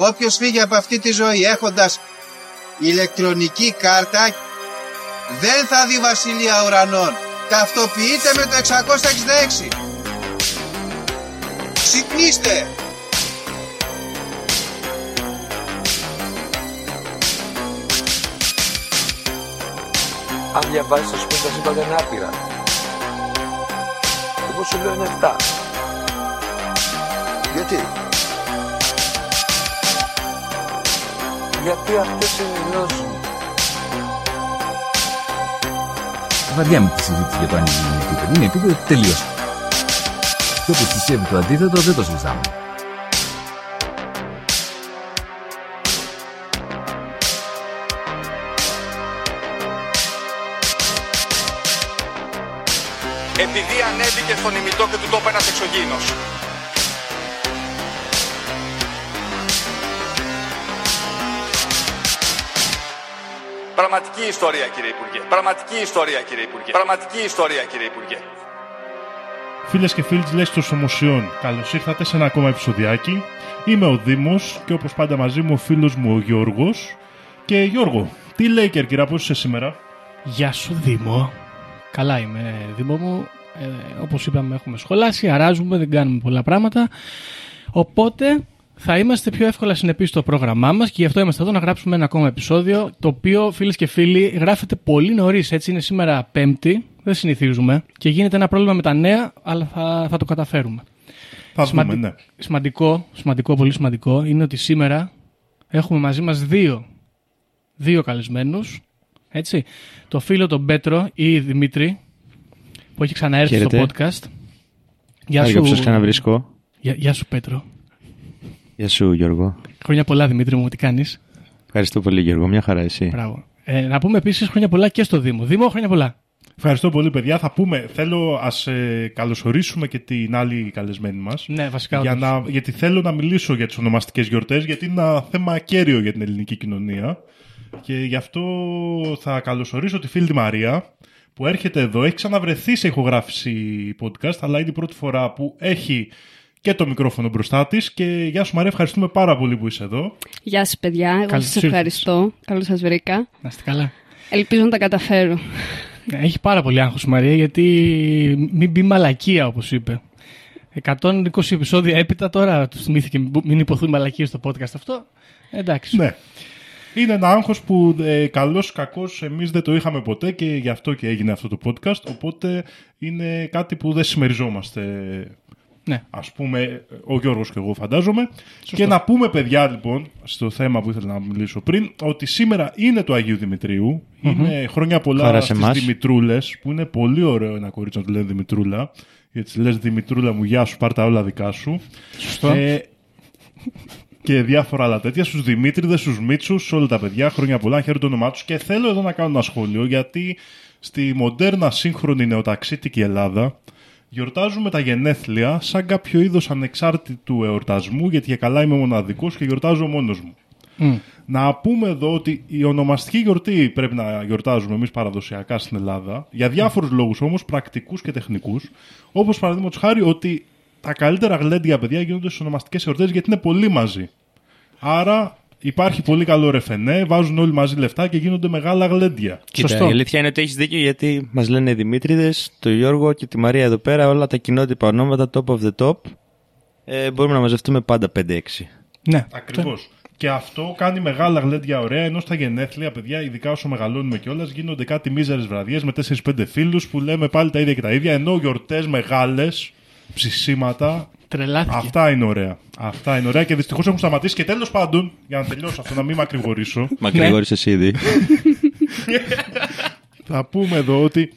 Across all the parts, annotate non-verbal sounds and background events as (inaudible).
Όποιος φύγει από αυτή τη ζωή έχοντας ηλεκτρονική κάρτα δεν θα δει βασιλεία ουρανών. Ταυτοποιείτε με το 666. Ξυπνήστε! Αν διαβάζεις τα πούμε τα σύμπαντα είναι άπειρα. Εγώ σου λέω είναι 7. Γιατί; Γιατί αυτές συνειδητώσουν. Βαριά με τη συζήτηση για το αν είναι επίπεδο. Είναι επίπεδο τελείω. Και όποιο πιστεύει το αντίθετο δεν το συζητάμε. επειδή ανέβηκε στον ημιτό και του τόπου ένας εξωγήινος. Πραγματική ιστορία κύριε Υπουργέ. Πραγματική ιστορία κύριε Υπουργέ. Πραγματική ιστορία κύριε Υπουργέ. Φίλες και φίλοι της Λέξης των Σωμοσιών, καλώς ήρθατε σε ένα ακόμα επεισοδιάκι. Είμαι ο Δήμος και όπως πάντα μαζί μου ο φίλος μου ο Γιώργος. Και Γιώργο, τι λέει Κερκυρά, πώς είσαι σήμερα; Γεια σου Δήμο. Καλά είμαι Δήμο μου. Ε, όπως είπαμε έχουμε σχολάσει, αράζουμε, δεν κάνουμε πολλά πράγματα. Οπότε θα είμαστε πιο εύκολα συνεπείς στο πρόγραμμά μας και γι' αυτό είμαστε εδώ να γράψουμε ένα ακόμα επεισόδιο το οποίο φίλες και φίλοι γράφεται πολύ νωρίς. έτσι είναι σήμερα πέμπτη, δεν συνηθίζουμε και γίνεται ένα πρόβλημα με τα νέα αλλά θα, θα το καταφέρουμε. Θα Σημαντι- δούμε, ναι. Σημαντικό, σημαντικό, πολύ σημαντικό είναι ότι σήμερα έχουμε μαζί μας δύο, δύο καλεσμένους. Έτσι. Το φίλο τον Πέτρο ή Δημήτρη που έχει ξαναέρθει στο Χαίρετε. podcast. Γεια Άργα σου, που σας ξαναβρίσκω. Γεια, γεια σου Πέτρο. Γεια σου Γιώργο. Χρόνια πολλά Δημήτρη μου, τι κάνεις; Ευχαριστώ πολύ Γιώργο. Μια χαρά εσύ. Μπράβο. Ε, να πούμε επίσης χρόνια πολλά και στο Δήμο. Δήμο, χρόνια πολλά. Ευχαριστώ πολύ, παιδιά. Θα πούμε, θέλω ας ε, καλωσορίσουμε και την άλλη καλεσμένη μας. Ναι, βασικά. Για όντως. να, γιατί θέλω να μιλήσω για τις ονομαστικές γιορτές, γιατί είναι ένα θέμα κέριο για την ελληνική κοινωνία. Και γι' αυτό θα καλωσορίσω τη φίλη τη Μαρία, που έρχεται εδώ. Έχει ξαναβρεθεί σε ηχογράφηση podcast, αλλά είναι η πρώτη φορά που έχει και το μικρόφωνο μπροστά της. Και γεια σου Μαρία, ευχαριστούμε πάρα πολύ που είσαι εδώ. Γεια σας παιδιά, εγώ Καλώς σας ήρθες. ευχαριστώ. Καλώς σας βρήκα. Να είστε καλά. Ελπίζω να τα καταφέρω. Ναι, Έχει πάρα πολύ άγχος η Μαρία γιατί μην μπει μαλακία όπως είπε. 120 επεισόδια έπειτα τώρα του θυμήθηκε μην- μην υποθούν μαλακίες στο podcast αυτό. Εντάξει. Ναι. Είναι ένα άγχος που ε, καλό κακό εμείς δεν το είχαμε ποτέ και γι' αυτό και έγινε αυτό το podcast. Οπότε είναι κάτι που δεν συμμεριζόμαστε. Ναι. Α πούμε, ο Γιώργος και εγώ φαντάζομαι. Και να πούμε, παιδιά, λοιπόν, στο θέμα που ήθελα να μιλήσω πριν, ότι σήμερα είναι το Αγίου Δημητρίου. Είναι χρόνια πολλά Χαρά σε στις εμάς. Δημητρούλες, που είναι πολύ ωραίο ένα κορίτσι να τη λένε Δημητρούλα. Γιατί λες Δημητρούλα μου, γεια σου, πάρ' τα όλα δικά σου. Σωστό. Ε, και διάφορα άλλα τέτοια στους Δημήτριδες, στους Μίτσους, σε όλα τα παιδιά. Χρόνια πολλά, χαίρομαι το όνομά τους. Και θέλω εδώ να κάνω ένα σχόλιο γιατί στη μοντέρνα σύγχρονη νεοταξίτικη Ελλάδα γιορτάζουμε τα γενέθλια σαν κάποιο είδος ανεξάρτητου εορτασμού, γιατί για καλά είμαι μοναδικός και γιορτάζω μόνος μου. Μμ. Να πούμε εδώ ότι η ονομαστική γιορτή πρέπει να γιορτάζουμε εμείς παραδοσιακά στην Ελλάδα, για διάφορους λόγους όμως, πρακτικούς και τεχνικούς. Όπως παραδείγματος χάρη ότι τα καλύτερα γλέντια παιδιά γίνονται στις ονομαστικές εορτές γιατί είναι πολύ μαζί. Άρα υπάρχει πολύ καλό ρεφενέ, βάζουν όλοι μαζί λεφτά και γίνονται μεγάλα γλέντια. Κοίτα, Σωστό. η αλήθεια είναι ότι έχεις δίκιο γιατί μας λένε οι Δημήτριδες, το Γιώργο και τη Μαρία εδώ πέρα, όλα τα κοινότυπα ονόματα top of the top. Ε, μπορούμε να μαζευτούμε πάντα 5-6. Ναι. Ακριβώς. Και αυτό κάνει μεγάλα γλέντια ωραία, ενώ στα γενέθλια, παιδιά, ειδικά όσο μεγαλώνουμε κιόλας, γίνονται κάτι μίζερες βραδιές με 4-5 φίλους που λέμε πάλι τα ίδια και τα ίδια. Ενώ γιορτές μεγάλες, ψησίματα, Τρελάθηκε. αυτά είναι ωραία. Αυτά είναι ωραία και δυστυχώς έχουν σταματήσει. Και τέλος πάντων, για να τελειώσω αυτό, να μην μακρηγορήσω, (laughs) Μα γρηγόρησε ήδη. (laughs) θα πούμε εδώ ότι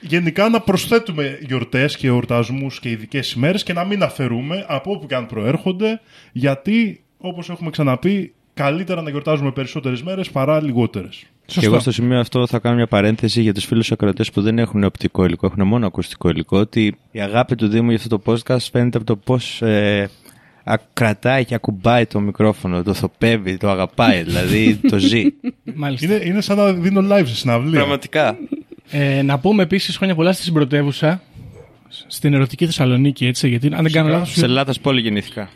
γενικά να προσθέτουμε γιορτές και εορτασμούς και ειδικές ημέρες και να μην αφαιρούμε από όπου και αν προέρχονται, γιατί όπως έχουμε ξαναπεί, καλύτερα να γιορτάζουμε περισσότερες μέρες παρά λιγότερες. Και εγώ στο σημείο αυτό θα κάνω μια παρένθεση για τους φίλους ακροατές που δεν έχουν οπτικό υλικό, έχουν μόνο ακουστικό υλικό. Ότι η αγάπη του Δήμου για αυτό το podcast φαίνεται από το πώς ε, α- κρατάει και ακουμπάει το μικρόφωνο, το θοπεύει, το αγαπάει, δηλαδή το ζει. (laughs) Μάλιστα. Είναι, είναι σαν να δίνω live σε συναυλία. Πραγματικά. Ε, να πούμε επίσης χρόνια πολλά στη συμπρωτεύουσα. Στην ερωτική Θεσσαλονίκη, έτσι. Γιατί αν δεν κάνω λάθο. Σε Ελλάδα πόλη γεννήθηκα.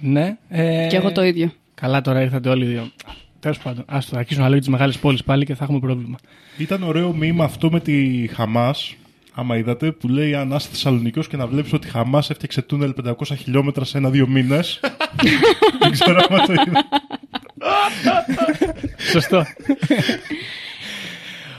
Ναι. Ε, Και εγώ το ίδιο. Καλά τώρα ήρθατε όλοι οι δύο. Τέλος πάντων, άστο, θα αρχίσουν να λέω τις μεγάλες πόλεις πάλι και θα έχουμε πρόβλημα. Ήταν ωραίο μήνυμα αυτό με τη Χαμάς. Άμα είδατε, που λέει αν είσαι Θεσσαλονίκιο και να βλέπεις ότι η Χαμάς έφτιαξε τούνελ 500 χιλιόμετρα σε ένα-δύο μήνες. (laughs) Δεν ξέρω αν το είδα. Σωστό.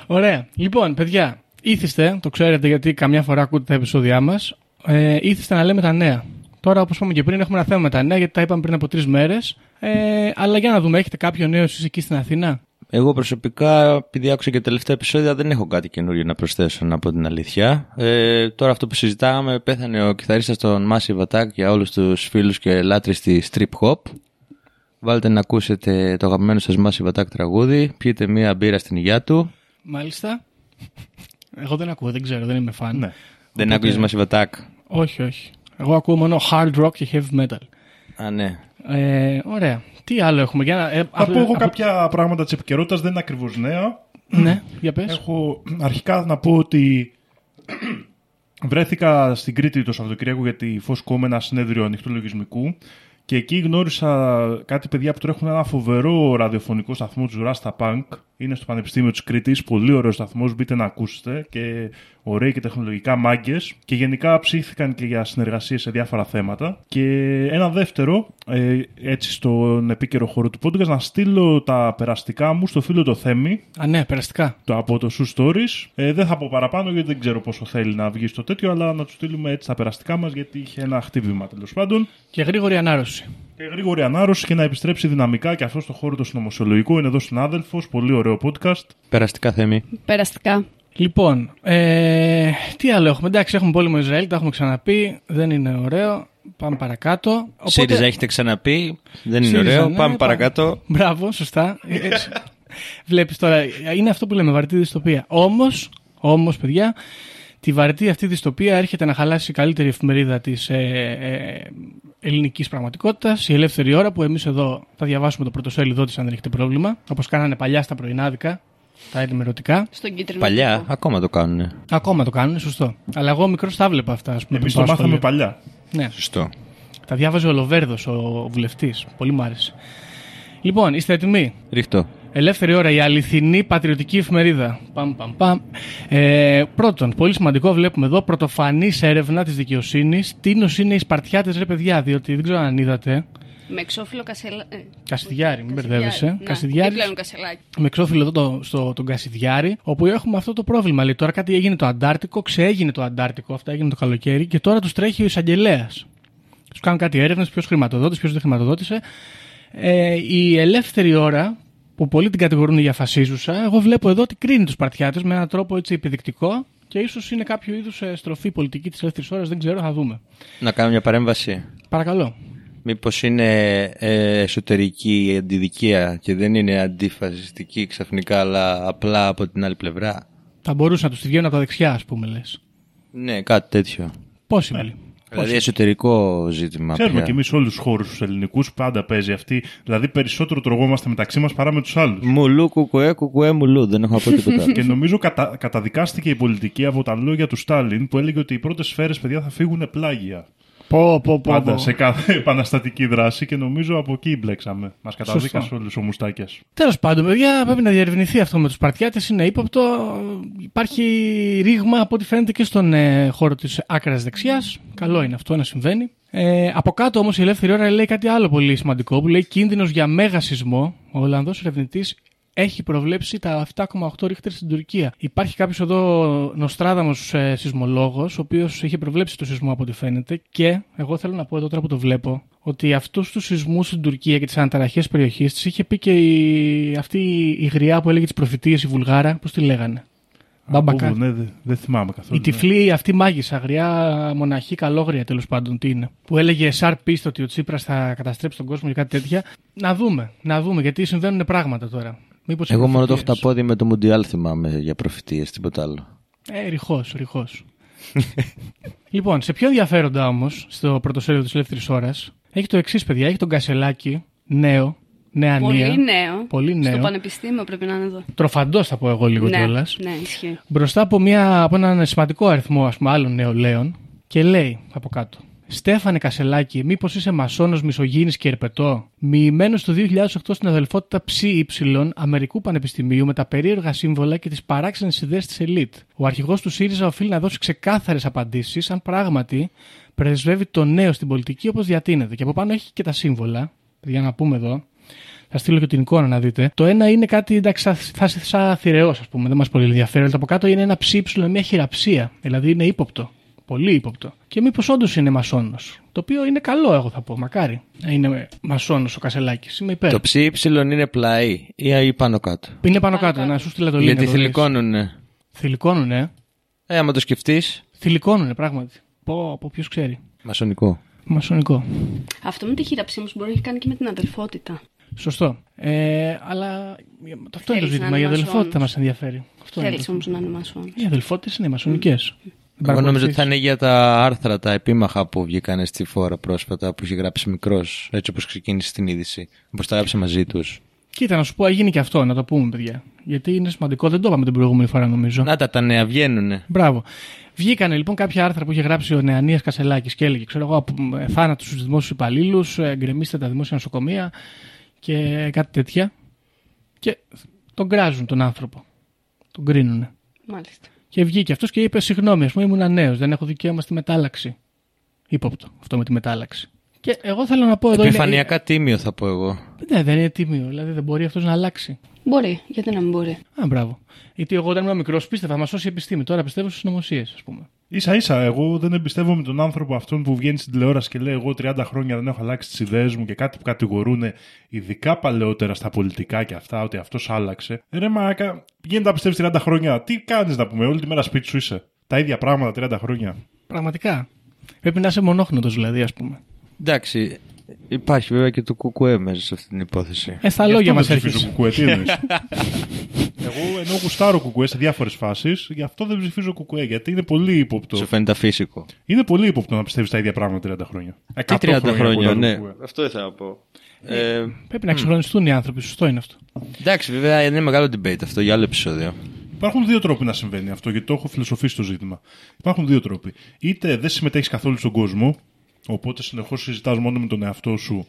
Ωραία. Λοιπόν, παιδιά, ήθιστε, το ξέρετε γιατί καμιά φορά ακούτε τα επεισόδια μας, ε, ήθιστε να λέμε τα νέα. Τώρα, όπως είπαμε και πριν, έχουμε ένα θέμα με τα νέα γιατί τα είπαμε πριν από τρεις μέρες. Ε, αλλά για να δούμε, έχετε κάποιο νέο εσείς εκεί στην Αθήνα; Εγώ προσωπικά, επειδή άκουσα και τα τελευταία επεισόδια, δεν έχω κάτι καινούριο να προσθέσω, να πω την αλήθεια. Ε, τώρα αυτό που συζητάγαμε, πέθανε ο κιθαρίστας των Massive Attack για όλους τους φίλους και λάτρες της Trip Hop. Βάλτε να ακούσετε το αγαπημένο σας Massive Attack τραγούδι, πιείτε μία μπύρα στην υγειά του. Μάλιστα. Εγώ δεν ακούω, δεν ξέρω, δεν είμαι φαν. Ναι. Δεν άκουσες Massive Attack. Όχι, όχι. Εγώ ακούω μόνο hard rock και heavy metal. Α, ναι. Ε, ωραία. Τι άλλο έχουμε για να. Ε, Θα πω εγώ κάποια πράγματα της επικαιρότητας, δεν είναι ακριβώς νέα. Ναι, για πες. Έχω αρχικά να πω ότι (clears throat) βρέθηκα στην Κρήτη το Σαββατοκύριακο για τη Φωσκό με ένα συνέδριο ανοιχτού λογισμικού και εκεί γνώρισα κάτι παιδιά που τρέχουν ένα φοβερό ραδιοφωνικό σταθμό τους Rasta Punk. Είναι στο Πανεπιστήμιο της Κρήτης. Πολύ ωραίος σταθμός. Μπείτε να ακούσετε. Και ωραίοι και τεχνολογικά μάγκες. Και γενικά ψήθηκαν και για συνεργασίες σε διάφορα θέματα. Και ένα δεύτερο, ε, έτσι στον επίκαιρο χώρο του podcast, να στείλω τα περαστικά μου στο φίλο το Θέμη Α, ναι, περαστικά. το από το Σου Stories. Ε, δεν θα πω παραπάνω γιατί δεν ξέρω πόσο θέλει να βγει στο τέτοιο, αλλά να του στείλουμε έτσι τα περαστικά μας γιατί είχε ένα χτύπημα τέλος πάντων. Και γρήγορη ανάρρωση. Και γρήγορη ανάρρωση και να επιστρέψει δυναμικά και αυτό στο χώρο το συνωμοσιολογικό. Είναι εδώ συνάδελφος, πολύ ωραίο podcast. Περαστικά θέμη. Περαστικά. Λοιπόν, ε, τι άλλο έχουμε; Εντάξει, έχουμε πόλεμο Ισραήλ, τα έχουμε ξαναπεί. Δεν είναι ωραίο. Πάμε παρακάτω. Οπότε- ΣΥΡΙΖΑ έχετε ξαναπεί. Δεν είναι ΣΥΡΙΖΑ, ωραίο. ναι, Πάμε παρακάτω. Μπράβο, σωστά. (laughs) Βλέπεις τώρα, είναι αυτό που λέμε βαρετή δυστοπία. Όμως, όμως, παιδιά, τη βαρετή αυτή δυστοπία έρχεται να χαλάσει η καλύτερη εφημερίδα της ε, ε, ελληνικής πραγματικότητας, η Ελεύθερη Ώρα, που εμείς εδώ θα διαβάσουμε το πρωτοσέλιδό της αν δεν έχετε πρόβλημα. Όπως κάνανε παλιά στα πρωινάδικα, τα ενημερωτικά. Στον κίτρινο. Παλιά, τύπο. ακόμα το κάνουν. Ακόμα το κάνουν, σωστό. Αλλά εγώ μικρός τα βλέπα αυτά, ας πούμε. Εμείς πριν το πάω μάθαμε σχολείο. παλιά. Ναι. Σωστό. Τα διάβαζε ο Λοβέρδος, ο βουλευτής. Πολύ μ' άρεσε. Λοιπόν, είστε έτοιμοι; Ρίχτω. Ελεύθερη ώρα, η αληθινή πατριωτική εφημερίδα. Παμ, παμ, παμ. Ε, πρώτον, πολύ σημαντικό, βλέπουμε εδώ πρωτοφανής έρευνα της δικαιοσύνης. Τι είναι οι Σπαρτιάτες, ρε παιδιά, διότι δεν ξέρω αν είδατε. Με εξώφυλλο κασελα... ε, Κασιδιάρη, μην Κασιδιάρη, μπερδεύεσαι. ναι. Κασιδιάρης. Ή πλέον κασελάκι. Με εξώφυλλο εδώ το, στο, τον Κασιδιάρη, όπου έχουμε αυτό το πρόβλημα. Λέει τώρα κάτι έγινε το Αντάρτικο, ξέγινε το Αντάρτικο, αυτά έγινε το καλοκαίρι και τώρα τους τρέχει ο εισαγγελέας. Τους κάνουν κάτι έρευνες, ποιος χρηματοδότησε, ποιος δεν χρηματοδότησε. Ε, η ελεύθερη ώρα, που πολλοί την κατηγορούν για φασίζουσα, εγώ βλέπω εδώ ότι κρίνει τους Σπαρτιάτε με έναν τρόπο έτσι επιδεικτικό και ίσως είναι κάποιο είδους στροφή πολιτική της ελεύθερης ώρας, δεν ξέρω, θα δούμε. Να κάνω μια παρέμβαση. Παρακαλώ. Μήπως είναι ε, εσωτερική αντιδικία και δεν είναι αντιφασιστική ξαφνικά, αλλά απλά από την άλλη πλευρά; Θα μπορούσαν να τους τη βγαίνουν από τα δεξιά, ας πούμε, λες. Ναι, κάτι τέτοιο. Possible. Δηλαδή εσωτερικό ζήτημα. Ξέρουμε πια. κι εμείς όλους τους χώρους τους ελληνικούς πάντα παίζει αυτή. Δηλαδή περισσότερο τρογόμαστε μεταξύ μας παρά με τους άλλους. Μουλού, κουκουέ, κουκουέ, μουλού. Δεν έχω να πω τίποτα. άλλο. (laughs) Και νομίζω κατα... καταδικάστηκε η πολιτική από τα λόγια του Στάλιν που έλεγε ότι οι πρώτες σφαίρες, παιδιά, θα φύγουν πλάγια. Πω, πω, πω. Πάντα πω. σε κάθε (laughs) επαναστατική δράση και νομίζω από εκεί μπλέξαμε. Μας καταδίκασε όλους ο Μουστάκια. Τέλος πάντων, παιδιά, πρέπει να διερευνηθεί αυτό με τους Παρτιάτες. Είναι ύποπτο. Υπάρχει ρήγμα από ό,τι φαίνεται και στον ε, χώρο της άκρας δεξιάς. Καλό είναι αυτό να συμβαίνει. Ε, από κάτω όμως η ελεύθερη ώρα λέει κάτι άλλο πολύ σημαντικό που λέει κίνδυνος για μέγα σεισμό. Ο Ολλανδός ερευνητής έχει προβλέψει τα 7,8 ρίχτερ στην Τουρκία. Υπάρχει κάποιος εδώ νοστράδαμος ε, σεισμολόγος, ο οποίος είχε προβλέψει το σεισμό από ό,τι φαίνεται. Και εγώ θέλω να πω εδώ τώρα που το βλέπω, ότι αυτούς τους σεισμούς στην Τουρκία και τις αναταραχές περιοχής τη είχε πει και η, αυτή η γριά που έλεγε τις προφητείες, η Βουλγάρα, πώς τη λέγανε; Μπαμπακά. Ναι, δεν δεν θυμάμαι καθόλου. Η τυφλή αυτή μάγισσα, αγριά μοναχή, καλόγρια τέλος πάντων, τι είναι. Που έλεγε Σαρ πίστη ότι ο Τσίπρας θα καταστρέψει τον κόσμο και κάτι τέτοια. Να δούμε, να δούμε, γιατί συμβαίνουν πράγματα τώρα. Μήπως Εγώ οι μόνο το έχω προφητείες. τα πόδια με το Μουντιάλ θυμάμαι για προφητείες, τίποτα άλλο. Ε, ρηχό, ρηχό. (laughs) λοιπόν, σε πιο ενδιαφέροντα όμως, στο πρωτοσέλιδο της Ελεύθερης Ώρας, έχει το εξής, παιδιά. Έχει τον Κασελάκη, νέο, νέα Πολύ νέα. νέο. Πολύ νέο. Στο πανεπιστήμιο πρέπει να είναι εδώ. Τροφαντός θα πω εγώ λίγο ναι, κιόλας. ναι, ισχύει. Μπροστά από, μια, από έναν σημαντικό αριθμό ας πούμε, άλλων νεολαίων και λέει από κάτω. Στέφανε Κασελάκη, μήπως είσαι μασόνο, μισογίνης και ερπετό; Μοιημένος το 2008 στην αδελφότητα ΨΥ Αμερικού Πανεπιστημίου με τα περίεργα σύμβολα και τις παράξενες ιδέες της ελίτ. Ο αρχηγός του ΣΥΡΙΖΑ οφείλει να δώσει ξεκάθαρες απαντήσεις αν πράγματι πρεσβεύει το νέο στην πολιτική όπως διατείνεται. Και από πάνω έχει και τα σύμβολα. Για να πούμε εδώ, θα στείλω και την εικόνα να δείτε. Το ένα είναι κάτι, εντάξει, θα, θα είσαι σαν θηρεός, ας πούμε, δεν μας πολύ ενδιαφέρει. Αλλά το από κάτω είναι ένα ψήψιλο με μια χειραψία. Δηλαδή είναι ύποπτο. Πολύ ύποπτο. Και μήπως όντως είναι μασόνος. Το οποίο είναι καλό, εγώ θα πω. Μακάρι να είναι μασόνος ο Κασελάκης. Είμαι υπέρ. Το ψ είναι πλάι ή πάνω κάτω. Είναι πάνω κάτω, να σου στείλω το link. Γιατί εδώ, δεις. θηλυκώνουνε. Θηλυκώνουνε. Ε, άμα το σκεφτείς. Θηλυκώνουνε, πράγματι. Πω, πω ποιος ξέρει. Μασονικό. Μασονικό. Αυτό με τη χειραψία όμω μπορεί να έχει κάνει και με την αδελφότητα. Σωστό. Ε, αλλά αυτό είναι το Θέλεις να ζήτημα. είναι Η αδελφότητα μας μασόνος. ενδιαφέρει. Αυτό είναι Θέλεις το όμως να είναι μασόνος. Οι αδελφότητες είναι μασονικές. Εγώ νομίζω ότι θα είναι για τα άρθρα, τα επίμαχα που βγήκαν στη φόρα πρόσφατα που είχε γράψει μικρός, έτσι όπως ξεκίνησε την είδηση. Όπως τα γράψε μαζί τους. Κοίτα, να σου πω, γίνει και αυτό, να το πούμε, παιδιά. Γιατί είναι σημαντικό, δεν το είπαμε την προηγούμενη φορά, νομίζω. Να τα, τα νέα βγαίνουνε. Μπράβο. Βγήκανε λοιπόν κάποια άρθρα που είχε γράψει ο Νεανίας Κασελάκης και έλεγε: Ξέρω εγώ, θάνατος στους δημόσιους υπαλλήλους, γκρεμίστε τα δημόσια νοσοκομεία και κάτι τέτοια. Και τον γκράζουν τον άνθρωπο. Τον κρίνουνε. Μάλιστα. Και βγήκε αυτός και είπε: Συγγνώμη, ας πούμε, ήμουν νέος, δεν έχω δικαίωμα στη μετάλλαξη. Ύποπτο αυτό με τη μετάλλαξη. Και εγώ θέλω να πω εδώ. είναι- Επιφανειακά τίμιο θα πω εγώ. Ναι, δεν είναι τίμιο. Δηλαδή δεν μπορεί αυτός να αλλάξει. Μπορεί, γιατί να μην μπορεί. Α, μπράβο. Γιατί εγώ όταν ήμουν μικρός πίστευα θα μα σώσει η επιστήμη. Τώρα πιστεύω στις νομοσίες, ας πούμε. Σα ίσα, εγώ δεν εμπιστεύομαι τον άνθρωπο αυτόν που βγαίνει στην τηλεόραση και λέει: Εγώ 30 χρόνια δεν έχω αλλάξει τις ιδέες μου και κάτι που κατηγορούν ειδικά παλαιότερα στα πολιτικά και αυτά, ότι αυτός άλλαξε. Ε, Ρε μαράκα, πηγαίνει να πιστεύεις 30 χρόνια. Τι κάνεις να πούμε, όλη τη μέρα σπίτι σου είσαι. Τα ίδια πράγματα 30 χρόνια. Πραγματικά. Πρέπει να είσαι μονόχνοτο δηλαδή, ας πούμε. Εντάξει, υπάρχει βέβαια και το κουκουέ μέσα σε αυτή την υπόθεση. Ε, στα Γι' λόγια μας αυτό δεν ψηφίζω έρχεσαι. κουκουέ, τι εννοείς; (laughs) Εγώ ενώ γουστάρω κουκουέ σε διάφορες φάσεις, γι' αυτό δεν ψηφίζω κουκουέ, γιατί είναι πολύ ύποπτο. Σου φαίνεται φύσικο. Είναι πολύ ύποπτο να πιστεύεις τα ίδια πράγματα 30 χρόνια. Τι 100 30 χρόνια, κουκουέ. ναι. Αυτό ήθελα να πω. Ε, Πρέπει να εξυγχρονιστούν οι άνθρωποι. Σωστό είναι αυτό. εντάξει, βέβαια είναι μεγάλο debate αυτό για άλλο επεισόδιο. Υπάρχουν δύο τρόποι να συμβαίνει αυτό, γιατί το έχω φιλοσοφήσει το ζήτημα. Υπάρχουν δύο τρόποι. Είτε δεν συμμετέχεις καθόλου στον κόσμο, οπότε συνεχώς συζητάς μόνο με τον εαυτό σου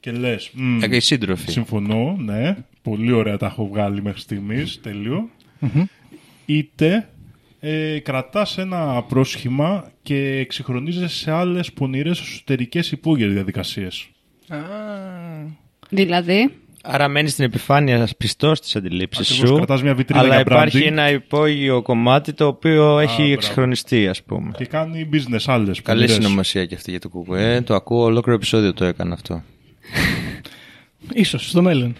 και λες. Ε, και οι σύντροφοι. Συμφωνώ, ναι. Πολύ ωραία τα έχω βγάλει μέχρι στιγμής. Τέλειο. Είτε ε, κρατάς ένα πρόσχημα και εξυγχρονίζεσαι σε άλλες πονηρές εσωτερικές υπόγειες διαδικασίες. Δηλαδή, Άρα μένει στην επιφάνεια πιστός στι αντιλήψει Ακριβώς, σου. κρατάς μια βιτρίνα αλλά για υπάρχει branding. ένα υπόγειο κομμάτι το οποίο έχει μπράβο. εξυγχρονιστεί, ας πούμε. Και κάνει business άλλες. Καλή συνωμοσία και αυτή για το κουκουέ. Το ακούω, ολόκληρο επεισόδιο το έκανα αυτό. Ίσως στο μέλλον.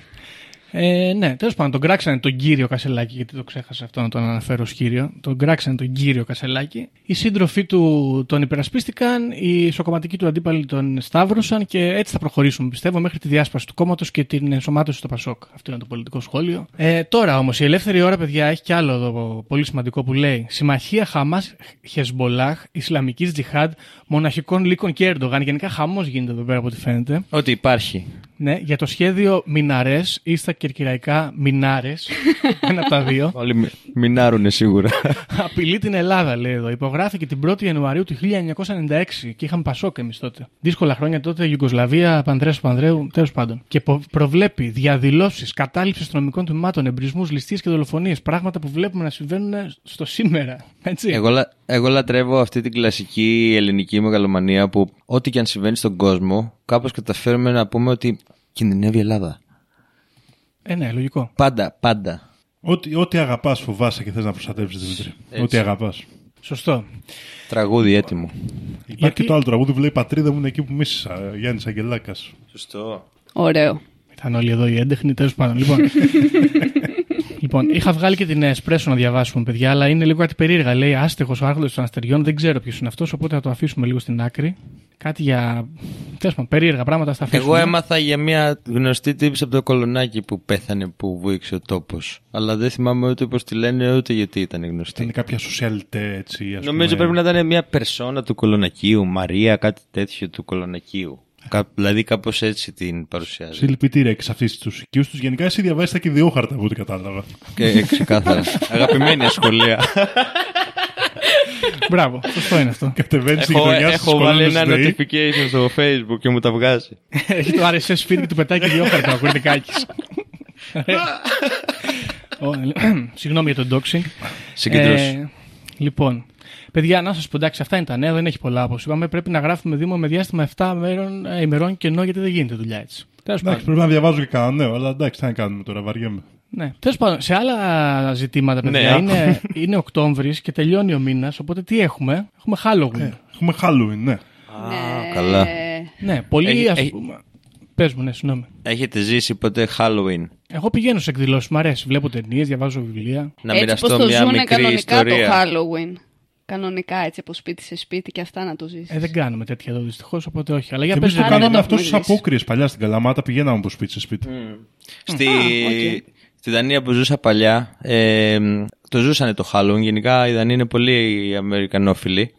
Ε, ναι, τέλος πάντων, τον κράξανε τον κύριο Κασελάκη, γιατί το ξέχασα αυτό να τον αναφέρω ως κύριο. Τον κράξανε τον κύριο Κασελάκη. Οι σύντροφοί του τον υπερασπίστηκαν, οι σοκομματικοί του αντίπαλοι τον σταύρωσαν και έτσι θα προχωρήσουμε, πιστεύω, μέχρι τη διάσπαση του κόμματος και την ενσωμάτωση στο Πασόκ. Αυτό είναι το πολιτικό σχόλιο. Ε, τώρα όμως, η ελεύθερη ώρα, παιδιά, έχει κι άλλο εδώ πολύ σημαντικό που λέει Συμμαχία Χαμάς Χεσμπολάχ, Ισλαμικής Τζιχάντ, Μοναχικών Λύκων και Ερντογάν. Γενικά χαμός γίνεται εδώ πέρα από ό,τι φαίνεται. Ότι υπάρχει. Ναι, για το σχέδιο Μιναρές ή στα κερκυραϊκά Μινάρες. (laughs) ένα από τα δύο. Όλοι μι- μινάρουνε σίγουρα. Απειλεί την Ελλάδα, λέει εδώ. Υπογράφηκε την 1η Ιανουαρίου του 1996 και είχαμε Πασόκ εμείς τότε. Δύσκολα χρόνια τότε, Ιουγκοσλαβία, Πανδρέας Πανδρέου, τέλος πάντων. Και πο- προβλέπει διαδηλώσεις, κατάληψη αστυνομικών τμήματων, εμπρισμούς, ληστείες και δολοφονίες. Πράγματα που βλέπουμε να συμβαίνουν στο σήμερα. Έτσι. εγώ, λα- εγώ λατρεύω αυτή την κλασική ελληνική μεγαλομανία που ό,τι και αν συμβαίνει στον κόσμο, κάπως καταφέρουμε να πούμε ότι κινδυνεύει η Ελλάδα. Ε, ναι, λογικό. Πάντα, πάντα. Ό,τι, ό,τι αγαπάς φοβάσαι και θες να προστατεύσεις, Δημήτρη. Ό,τι αγαπάς. Σωστό. Τραγούδι έτοιμο. Υπάρχει Γιατί- και το άλλο τραγούδι που λέει Πατρίδα μου είναι εκεί που μίσησα. Γιάννης Αγγελάκας. Σωστό. ωραίο. Ήταν όλοι εδώ οι έντεχνοι, τέλος πάντων. Λοιπόν, (laughs) λοιπόν, είχα βγάλει και την Εσπρέσο να διαβάσουμε, παιδιά, αλλά είναι λίγο κάτι περίεργα. Λέει άστεγος ο άρχοντα των αστεριών, δεν ξέρω ποιος είναι αυτός, οπότε θα το αφήσουμε λίγο στην άκρη. Κάτι για. τέλος πάντων, περίεργα πράγματα θα αφήσουμε. Εγώ έμαθα για μια γνωστή τύπη από το κολονάκι που πέθανε που βούηξε ο τόπος. Αλλά δεν θυμάμαι ούτε πώς τη λένε ούτε γιατί ήταν γνωστή. Είναι κάποια σοσιαλιτέ έτσι. Ας Νομίζω πούμε. πρέπει να ήταν μια περσόνα του κολονακίου, Μαρία, κάτι τέτοιο του κολονακίου. Κα- δηλαδή κάπως έτσι την παρουσιάζει. Συλληπιτήρια και σε αυτή τους οικείους τους. Γενικά εσύ διαβάζεις τα και ιδιόχαρτα από ό,τι κατάλαβα. Και ξεκάθαρα. (laughs) Αγαπημένη σχολεία. (laughs) Μπράβο, σωστό είναι αυτό. Κατεβαίνεις στη Έχω, γειτονιάς σου έχω βάλει στις ένα ΔΕΗ. notification στο facebook και μου τα βγάζει. (laughs) Έχει το RSS feed και του πετάει και δυο χαρτιά ο Κουρδικάκης. Ω, (clears throat) Συγγνώμη για το doxing. Συγκεντρώσει. Ε, λοιπόν, παιδιά, να σας πω εντάξει, αυτά είναι τα νέα, δεν έχει πολλά όπως είπαμε. Πρέπει να γράφουμε Δήμο με διάστημα 7 μέρων, ε, ημερών κενό γιατί δεν γίνεται δουλειά έτσι. Τέλος Εντάξει, πάντων. πρέπει να διαβάζω και κανένα νέο, αλλά εντάξει, τι να κάνουμε τώρα, βαριέμαι. Ναι. Τέλος πάντων, σε άλλα ζητήματα, παιδιά, Νέα. είναι, είναι Οκτώβρης και τελειώνει ο μήνας. Οπότε τι έχουμε, έχουμε Halloween. Ε, έχουμε Halloween, ναι. Ναι. καλά. Ναι, πολύ Έχει- ας έχει- πούμε. Πες μου, ναι, συγγνώμη. Έχετε ζήσει ποτέ Halloween; Εγώ πηγαίνω σε εκδηλώσεις, μου αρέσει. Βλέπω ταινίες, διαβάζω βιβλία. Να έτσι μοιραστώ πως το μια ζουνε μικρή κανονικά ιστορία. το Halloween. Κανονικά έτσι από σπίτι σε σπίτι και αυτά να το ζήσεις. Ε, δεν κάνουμε τέτοια εδώ δυστυχώς, οπότε όχι. Αλλά για Εμείς πες το ρε, κάναμε δεν αυτό έχουμε στις ζήσει. απόκριες παλιά στην Καλαμάτα. Πηγαίναμε από σπίτι σε σπίτι. Στη... οκ. Στη Δανία που ζούσα παλιά, ε, το ζούσανε το Halloween. Γενικά οι Δανείοι είναι πολύ Αμερικανόφιλοι.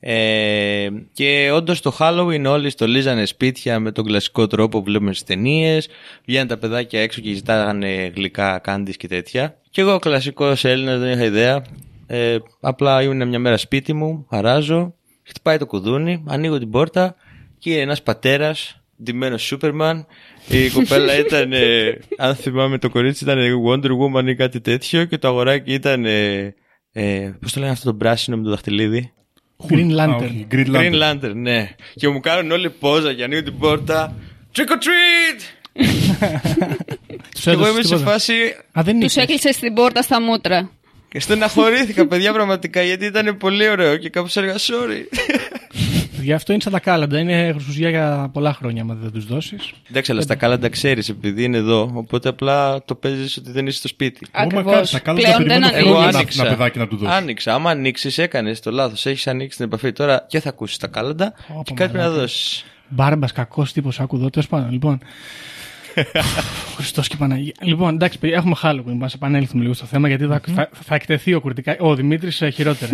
Ε, και όντως το Halloween όλοι στολίζανε σπίτια με τον κλασικό τρόπο που βλέπουμε στις ταινίες. Βγαίνανε τα παιδάκια έξω και ζητάγανε γλυκά, κάντις και τέτοια. Και εγώ κλασικός Έλληνας δεν είχα ιδέα. Ε, απλά ήμουν μια μέρα σπίτι μου, χαράζω, χτυπάει το κουδούνι, ανοίγω την πόρτα και είναι ένας πατέρας, ντυμένος Σούπερμαν. Η (laughs) κοπέλα ήταν, ε, αν θυμάμαι το κορίτσι ήταν Wonder Woman ή κάτι τέτοιο και το αγοράκι ήταν, ε, ε, πώς το λένε αυτό το πράσινο με το δαχτυλίδι; Green Α, Lantern. όχι, Green Green Lantern. Lantern, ναι. Και μου κάνουν όλοι πόζα και ανοίγω την πόρτα. Trick or treat! (laughs) Τους Και εγώ έδωσες είμαι σε τίποτα. φάση. Α, δεν Τους είχες. έκλεισες στην πόρτα στα μούτρα. Και στεναχωρήθηκα, παιδιά, πραγματικά, γιατί ήταν πολύ ωραίο και κάπως έλεγα sorry. Γι' αυτό είναι σαν τα κάλαντα. Είναι χρυσουζιά για πολλά χρόνια, αν δεν τους δώσεις. Εντάξει, αλλά στα κάλαντα ξέρεις επειδή είναι εδώ. Οπότε απλά το παίζεις ότι δεν είσαι στο σπίτι. Εγώ μακάρι Ακριβώς. τα κάλαντα Πλέον δεν περιμένω Εγώ χρόνια ανοίγει. να- άνοιξα. ένα παιδάκι να τους δώσεις. Άνοιξα. Άμα ανοίξεις, έκανες το λάθος. Έχεις ανοίξει την επαφή. Τώρα και θα ακούσεις τα κάλαντα Ω, και κάτι πρέπει να μαλάκα. δώσεις. Μπάρμπας, κακός τύπος, άκου εδώ. Τέλος πάντων, λοιπόν. (laughs) Χριστός και Παναγία. Λοιπόν, εντάξει, παιδιά, έχουμε Halloween. Μας επανέλθουμε λίγο στο θέμα γιατί θα, θα, θα εκτεθεί ο κουρτικά. Ο Δημήτρης χειρότερα.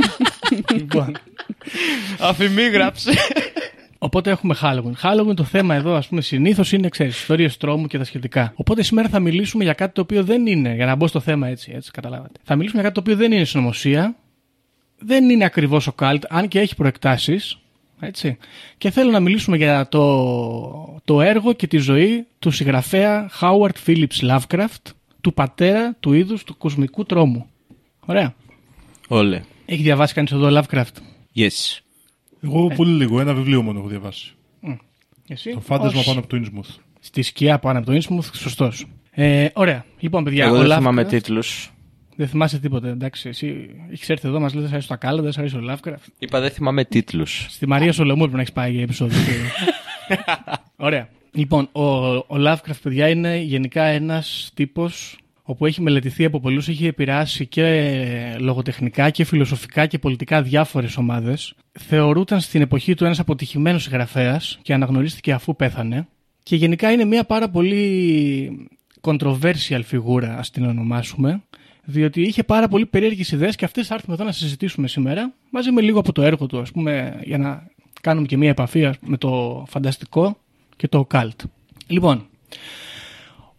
(laughs) λοιπόν, Αφημή γράψε. οπότε έχουμε Halloween. Halloween το θέμα εδώ, ας πούμε, συνήθως είναι, ξέρεις, ιστορίες τρόμου και τα σχετικά. Οπότε σήμερα θα μιλήσουμε για κάτι το οποίο δεν είναι, για να μπω στο θέμα έτσι, έτσι, καταλάβατε. Θα μιλήσουμε για κάτι το οποίο δεν είναι συνωμοσία, δεν είναι ακριβώς ο καλτ, αν και έχει προεκτάσεις. Έτσι. Και θέλω να μιλήσουμε για το, το έργο και τη ζωή του συγγραφέα Howard Phillips Lovecraft, του πατέρα του είδους του κοσμικού τρόμου. Ωραία. Όλε. Έχει διαβάσει κανείς εδώ Lovecraft; Yes. Εγώ πολύ λίγο, ένα βιβλίο μόνο έχω διαβάσει. Εσύ; Το φάντασμα Όχι. πάνω από το Innsmouth. Στη σκιά πάνω από το Innsmouth, σωστός. Ε, ωραία. Λοιπόν, παιδιά, Εγώ ο δεν Lovecraft- θυμάμαι τίτλους. Δεν θυμάσαι τίποτα, εντάξει. Εσύ έχεις έρθει εδώ, μας λέει δεν σ' αρέσει το κάλα, δεν σ' αρέσει ο Lovecraft. Είπα δεν θυμάμαι τίτλους. Στη Μαρία Σολομούρ πρέπει να έχεις πάει για επεισόδιο. (laughs) Ωραία. Λοιπόν, ο, ο Lovecraft, παιδιά, είναι γενικά ένας τύπος όπου έχει μελετηθεί από πολλούς, έχει επηρεάσει και λογοτεχνικά και φιλοσοφικά και πολιτικά διάφορες ομάδες. Θεωρούταν στην εποχή του ένας αποτυχημένος συγγραφέας και αναγνωρίστηκε αφού πέθανε. Και γενικά είναι μια πάρα πολύ controversial φιγούρα, ας την ονομάσουμε, διότι είχε πάρα πολύ περίεργες ιδέες και αυτές θα έρθουμε εδώ να συζητήσουμε σήμερα, μαζί με λίγο από το έργο του, ας πούμε, για να κάνουμε και μια επαφή ας πούμε, με το φανταστικό και το occult. Λοιπόν,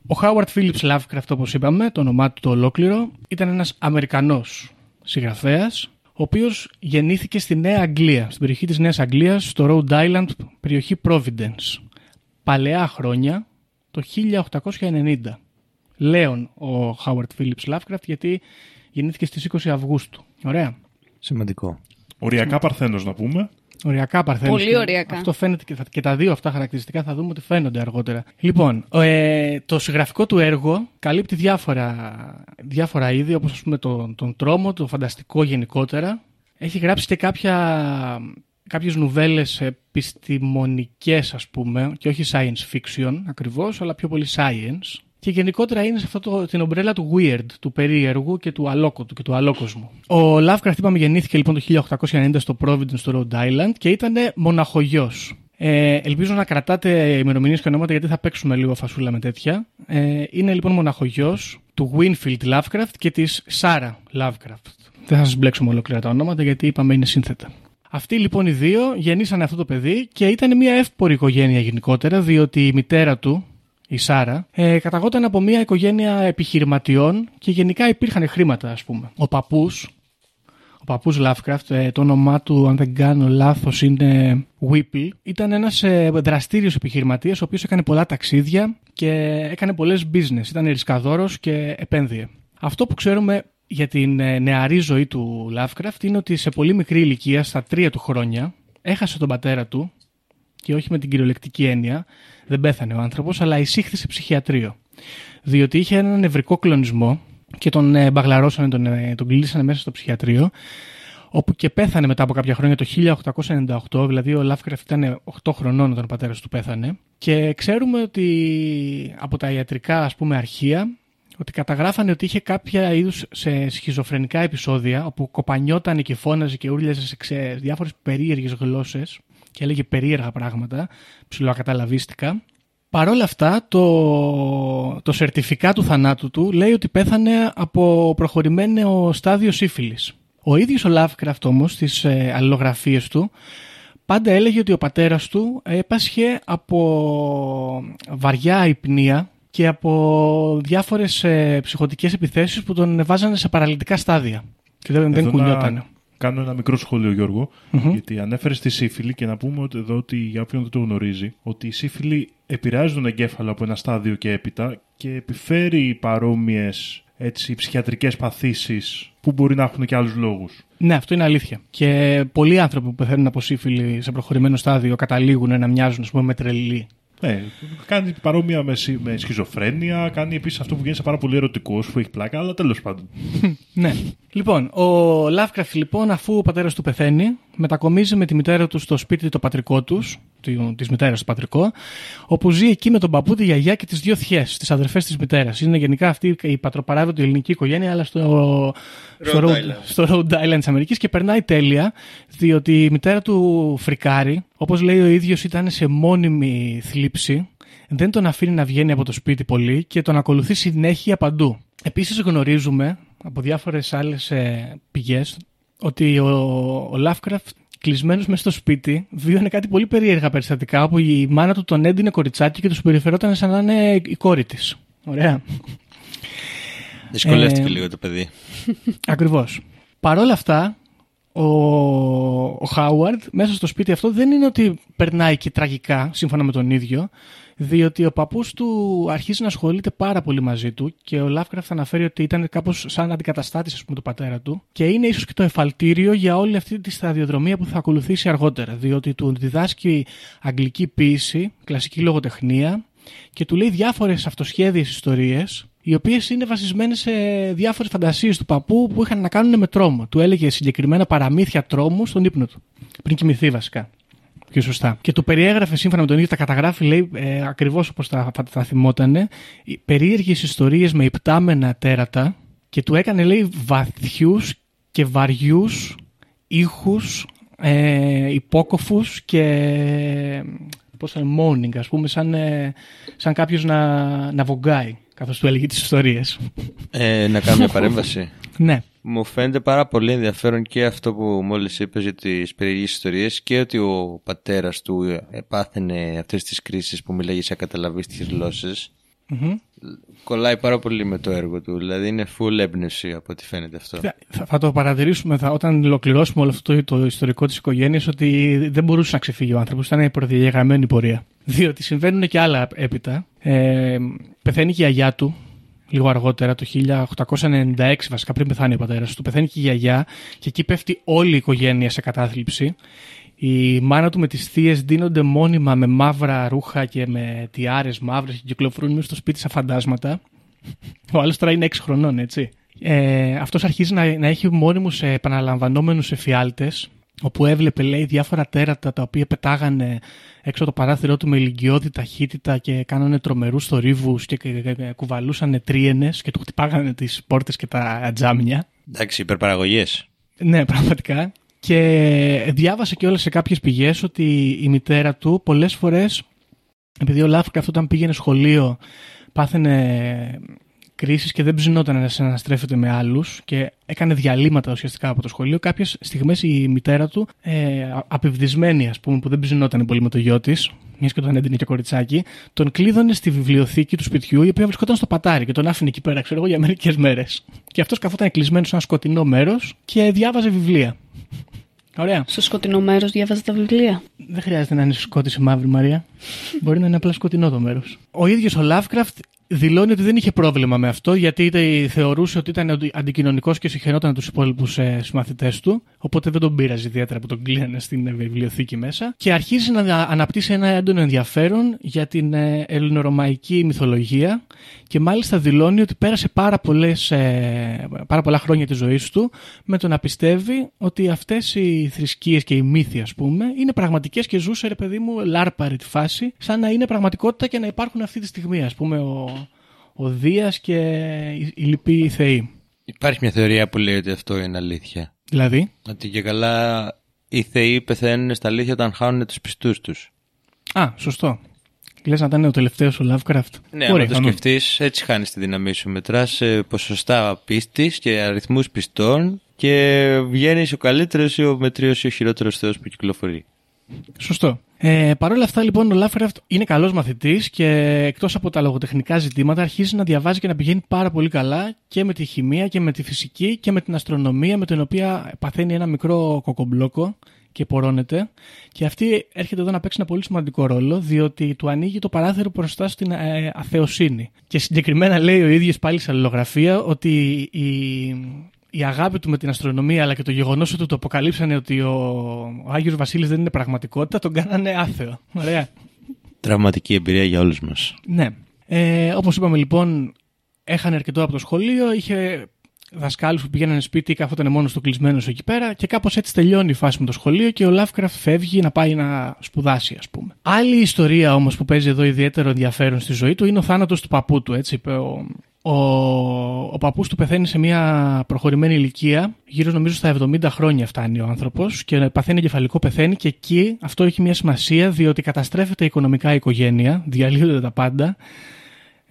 ο Howard Phillips Lovecraft, όπως είπαμε, το όνομά του το ολόκληρο, ήταν ένας Αμερικανός συγγραφέας, ο οποίος γεννήθηκε στη Νέα Αγγλία, στην περιοχή της Νέας Αγγλίας, στο Rhode Island, περιοχή Providence. Παλαιά χρόνια, το 1890. Λέων ο Howard Phillips Lovecraft, γιατί γεννήθηκε στις 20 Αυγούστου. Ωραία. Σημαντικό. Οριακά Παρθένος να πούμε. Οριακά παρθένος. Πολύ και- οριακά. Αυτό φαίνεται και, θα- και τα δύο αυτά χαρακτηριστικά θα δούμε ότι φαίνονται αργότερα. Λοιπόν, ε, το συγγραφικό του έργο καλύπτει διάφορα, διάφορα είδη, όπως ας πούμε τον, τον τρόμο, το φανταστικό γενικότερα. Έχει γράψει και κάποια, κάποιες νουβέλες επιστημονικές ας πούμε, και όχι science fiction ακριβώς, αλλά πιο πολύ science. Και γενικότερα είναι σε αυτό το, την ομπρέλα του weird, του περίεργου και του αλόκοτου και του αλόκοσμου. Ο Lovecraft, είπαμε, γεννήθηκε λοιπόν το 1890 στο Providence, στο Rhode Island και ήταν μοναχογιός. Ε, ελπίζω να κρατάτε ημερομηνίες και ονόματα γιατί θα παίξουμε λίγο φασούλα με τέτοια. Ε, είναι λοιπόν μοναχογιός του Winfield Lovecraft και της Sarah Lovecraft. Δεν θα σας μπλέξουμε ολόκληρα τα ονόματα γιατί είπαμε είναι σύνθετα. Αυτοί λοιπόν οι δύο γεννήσανε αυτό το παιδί και ήταν μια εύπορη οικογένεια γενικότερα διότι η μητέρα του, η Σάρα, ε, καταγόταν από μια οικογένεια επιχειρηματιών και γενικά υπήρχαν χρήματα ας πούμε. Ο παππούς, ο παππούς Lovecraft, ε, το όνομά του, αν δεν κάνω λάθος, είναι Whipple, ήταν ένας ε, δραστήριος επιχειρηματίας, ο οποίος έκανε πολλά ταξίδια και έκανε πολλές business. Ήταν ρισκαδόρος και επένδυε. Αυτό που ξέρουμε για την ε, νεαρή ζωή του Lovecraft είναι ότι σε πολύ μικρή ηλικία, στα τρία του χρόνια, έχασε τον πατέρα του και όχι με την κυριολεκτική έννοια, δεν πέθανε ο άνθρωπος, αλλά εισήχθη σε ψυχιατρίο. Διότι είχε έναν νευρικό κλονισμό και τον ε, μπαγλαρώσανε, τον, ε, τον κλείσανε μέσα στο ψυχιατρίο, όπου και πέθανε μετά από κάποια χρόνια το 1898, δηλαδή ο Lovecraft ήταν 8 χρονών όταν ο πατέρας του πέθανε. Και ξέρουμε ότι από τα ιατρικά ας πούμε αρχεία ότι καταγράφανε ότι είχε κάποια είδους σε σχιζοφρενικά επεισόδια όπου κοπανιόταν και φώναζε και ούρλιαζε σε ξε, διάφορες περίεργες γλώσσες και έλεγε περίεργα πράγματα, ψιλοακαταλαβίστικα. Παρ' όλα αυτά, το, το σερτιφικά του θανάτου του λέει ότι πέθανε από προχωρημένο στάδιο σύφυλης. Ο ίδιος ο Lovecraft όμως, στις ε, αλληλογραφίες του, πάντα έλεγε ότι ο πατέρας του έπασχε από βαριά υπνία και από διάφορες ε, ψυχοτικές επιθέσεις που τον βάζανε σε παραλυτικά στάδια. Και δεν, δεν Εδώ κουνιόταν. να κάνω ένα μικρό σχόλιο, Γιώργο, γιατί ανέφερες τη σύφυλλη και να πούμε ότι εδώ ότι για όποιον δεν το γνωρίζει, ότι η σύφυλλη επηρεάζει τον εγκέφαλο από ένα στάδιο και έπειτα και επιφέρει παρόμοιες έτσι, ψυχιατρικές παθήσεις που μπορεί να έχουν και άλλους λόγους. Ναι, αυτό είναι αλήθεια. Και πολλοί άνθρωποι που πεθαίνουν από σύφυλλη σε προχωρημένο στάδιο καταλήγουν να μοιάζουν ας πούμε, με τρελοί. Ναι, κάνει παρόμοια με, σι- με σχιζοφρένεια, κάνει επίσης αυτό που γίνει σε πάρα πολύ ερωτικός που έχει πλάκα, αλλά τέλος πάντων. (laughs) Ναι. Λοιπόν, ο Lovecraft λοιπόν, αφού ο πατέρας του πεθαίνει, μετακομίζει με τη μητέρα του στο σπίτι το πατρικό τους, τη μητέρας του πατρικό, όπου ζει εκεί με τον παππού, τη γιαγιά και τις δύο θιέ, τις αδερφές της μητέρας. Είναι γενικά αυτή η πατροπαράδοτη ελληνική οικογένεια, αλλά στο, στο, Rhode, Island. στο Rhode Island της Αμερικής και περνάει τέλεια, διότι η μητέρα του φρικάρει, όπως λέει ο ίδιος, ήταν σε μόνιμη θλίψη. Δεν τον αφήνει να βγαίνει από το σπίτι πολύ και τον ακολουθεί συνέχεια παντού. Επίσης γνωρίζουμε από διάφορες άλλες ε, πηγές ότι ο, ο Lovecraft κλεισμένος μέσα στο σπίτι βίωνε κάτι πολύ περίεργα περιστατικά όπου η μάνα του τον έντυνε κοριτσάκι και τους συμπεριφερόταν σαν να είναι η κόρη της. Ωραία. Δυσκολεύτηκε Ε, λίγο το παιδί. Ακριβώς. Παρ' όλα αυτά, ο, ο Χάουαρντ μέσα στο σπίτι αυτό δεν είναι ότι περνάει και τραγικά, σύμφωνα με τον ίδιο, διότι ο παππούς του αρχίζει να ασχολείται πάρα πολύ μαζί του και ο Lovecraft αναφέρει ότι ήταν κάπως σαν αντικαταστάτης ας πούμε, του πατέρα του και είναι ίσως και το εφαλτήριο για όλη αυτή τη σταδιοδρομία που θα ακολουθήσει αργότερα, διότι του διδάσκει αγγλική ποίηση, κλασική λογοτεχνία και του λέει διάφορες αυτοσχέδιες ιστορίες οι οποίες είναι βασισμένες σε διάφορες φαντασίες του παππού που είχαν να κάνουν με τρόμο. Του έλεγε συγκεκριμένα παραμύθια τρόμου στον ύπνο του. Πριν κοιμηθεί βασικά. Πιο σωστά. Και του περιέγραφε σύμφωνα με τον ίδιο, τα καταγράφει, λέει ε, ακριβώς όπως τα, θα, θα θυμότανε, περίεργες ιστορίες με υπτάμενα τέρατα και του έκανε, λέει, βαθιούς και βαριούς ήχους, ε, υπόκοφους και πώς θα είναι, moaning, ας πούμε, σαν, ε, σαν κάποιος να, να βογκάει, καθώς του έλεγε τις ιστορίες. Ε, να κάνω μια παρέμβαση. ναι. Μου φαίνεται πάρα πολύ ενδιαφέρον και αυτό που μόλις είπες για τις περίεργες ιστορίες και ότι ο πατέρας του επάθαινε αυτές τις κρίσεις που μιλάγε σε ακαταλαβίστικες γλώσσες. Μμμ. Κολλάει πάρα πολύ με το έργο του, δηλαδή είναι full έμπνευση από ό,τι φαίνεται αυτό. Θα, θα- θα το παρατηρήσουμε θα, όταν ολοκληρώσουμε όλο αυτό το, το ιστορικό της οικογένειας ότι δεν μπορούσε να ξεφύγει ο άνθρωπος, ήταν προδιαγεγραμμένη πορεία. Διότι συμβαίνουν και άλλα έπειτα. Ε, πεθαίνει και η γιαγιά του, λίγο αργότερα, το 1896 βασικά, πριν πεθάνει ο πατέρας του. Πεθαίνει και η γιαγιά και εκεί πέφτει όλη η οικογένεια σε κατάθλιψη. Η μάνα του με τις θείες δίνονται μόνιμα με μαύρα ρούχα και με τιάρες μαύρες και κυκλοφορούν μέσα στο σπίτι σαν φαντάσματα. Ο άλλος τώρα είναι 6 χρονών, έτσι. Ε, αυτός αρχίζει να, να έχει μόνιμους ε, επαναλαμβανόμενους εφιάλτες όπου έβλεπε λέει διάφορα τέρατα τα οποία πετάγανε έξω από το παράθυρό του με ηλικιώδη ταχύτητα και κάνανε τρομερούς θορύβους και και- και- και κουβαλούσανε τρίενες και του χτυπάγανε τις πόρτες και τα τζάμια. Εντάξει, υπερπαραγωγές. Ναι, πραγματικά. Και διάβασε και όλες σε κάποιες πηγές ότι η μητέρα του πολλές φορές, επειδή ο Lovecraft όταν πήγαινε σχολείο πάθαινε κρίσεις και δεν ψινόταν να συναναστρέφεται με άλλους και έκανε διαλύματα ουσιαστικά από το σχολείο. Κάποιες στιγμές η μητέρα του, ε, απευδισμένη ας πούμε, που δεν ψινόταν πολύ με το γιο της, μιας και τον έντυνε και κοριτσάκι, τον κλείδωνε στη βιβλιοθήκη του σπιτιού, η οποία βρισκόταν στο πατάρι και τον άφηνε εκεί πέρα, ξέρω εγώ, για μερικές μέρες. Και αυτός καθόταν κλεισμένο σε ένα σκοτεινό μέρος και διάβαζε βιβλία. Ωραία. Στο σκοτεινό μέρος διάβαζε τα βιβλία. Δεν χρειάζεται να είναι σκότη ή μαύρη, Μαρία. Μπορεί να είναι απλά σκοτεινό το μέρος. Ο ίδιος ο Lovecraft δηλώνει ότι δεν είχε πρόβλημα με αυτό, γιατί είτε θεωρούσε ότι ήταν αντι- αντικοινωνικός και συγχαινόταν τους υπόλοιπους ε, συμμαθητές του, οπότε δεν τον πείραζε ιδιαίτερα που τον κλείνανε στην ε, βιβλιοθήκη μέσα. Και αρχίζει να ανα- αναπτύσσει ένα έντονο ενδιαφέρον για την ε, ελληνορωμαϊκή μυθολογία και μάλιστα δηλώνει ότι πέρασε πάρα, πολλές, ε, πάρα πολλά χρόνια της ζωής του με το να πιστεύει ότι αυτές οι θρησκείες και οι μύθοι ας πούμε είναι πραγματικές και ζούσε ρε παιδί μου λάρπαρη τη φάση σαν να είναι πραγματικότητα και να υπάρχουν αυτή τη στιγμή ας πούμε ο, ο Δίας και οι, οι λοιποί θεοί. Υπάρχει μια θεωρία που λέει ότι αυτό είναι αλήθεια. Δηλαδή, Ότι και καλά οι θεοί πεθαίνουν στα αλήθεια όταν χάνουν τους πιστούς τους. α, σωστό. Λες να ήταν ο τελευταίος ο Lovecraft. Ναι, Μπορεί, αν το πιθανόν. σκεφτείς, έτσι χάνεις τη δύναμή σου. Μετράς ποσοστά πίστης και αριθμούς πιστών και βγαίνεις ο καλύτερος ή ο μετρίο ή ο χειρότερος θεός που κυκλοφορεί. Σωστό. Ε, Παρ' όλα αυτά, λοιπόν, ο Λάφεραφτ είναι καλός μαθητής και εκτός από τα λογοτεχνικά ζητήματα, αρχίζει να διαβάζει και να πηγαίνει πάρα πολύ καλά και με τη χημεία και με τη φυσική και με την αστρονομία, με την οποία παθαίνει ένα μικρό κοκομπλόκο και πορώνεται. Και αυτή έρχεται εδώ να παίξει ένα πολύ σημαντικό ρόλο, διότι του ανοίγει το παράθυρο μπροστά στην ε, αθεοσύνη. Και συγκεκριμένα λέει ο ίδιος πάλι σε αλληλογραφία ότι η, η αγάπη του με την αστρονομία αλλά και το γεγονός ότι του αποκαλύψανε ότι ο, ο Άγιος Βασίλης δεν είναι πραγματικότητα τον κάνανε άθεο. Ωραία. Τραυματική εμπειρία για όλους μας. Ναι. Ε, Όπως είπαμε λοιπόν, έχανε αρκετό από το σχολείο, είχε δασκάλους που πηγαίνανε σπίτι ή καθόταν μόνος του κλεισμένος εκεί πέρα και κάπως έτσι τελειώνει η φάση με το σχολείο και ο Lovecraft φεύγει να πάει να σπουδάσει, ας πούμε. Άλλη ιστορία όμως που παίζει εδώ ιδιαίτερο ενδιαφέρον στη ζωή του είναι ο θάνατος του παππού του. Έτσι, είπε ο, ο, ο παππούς του πεθαίνει σε μια προχωρημένη ηλικία, γύρω νομίζω στα 70 χρόνια φτάνει ο άνθρωπος και παθαίνει κεφαλικό πεθαίνει και εκεί αυτό έχει μια σημασία διότι καταστρέφεται οικονομικά η οικογένεια, διαλύονται τα πάντα.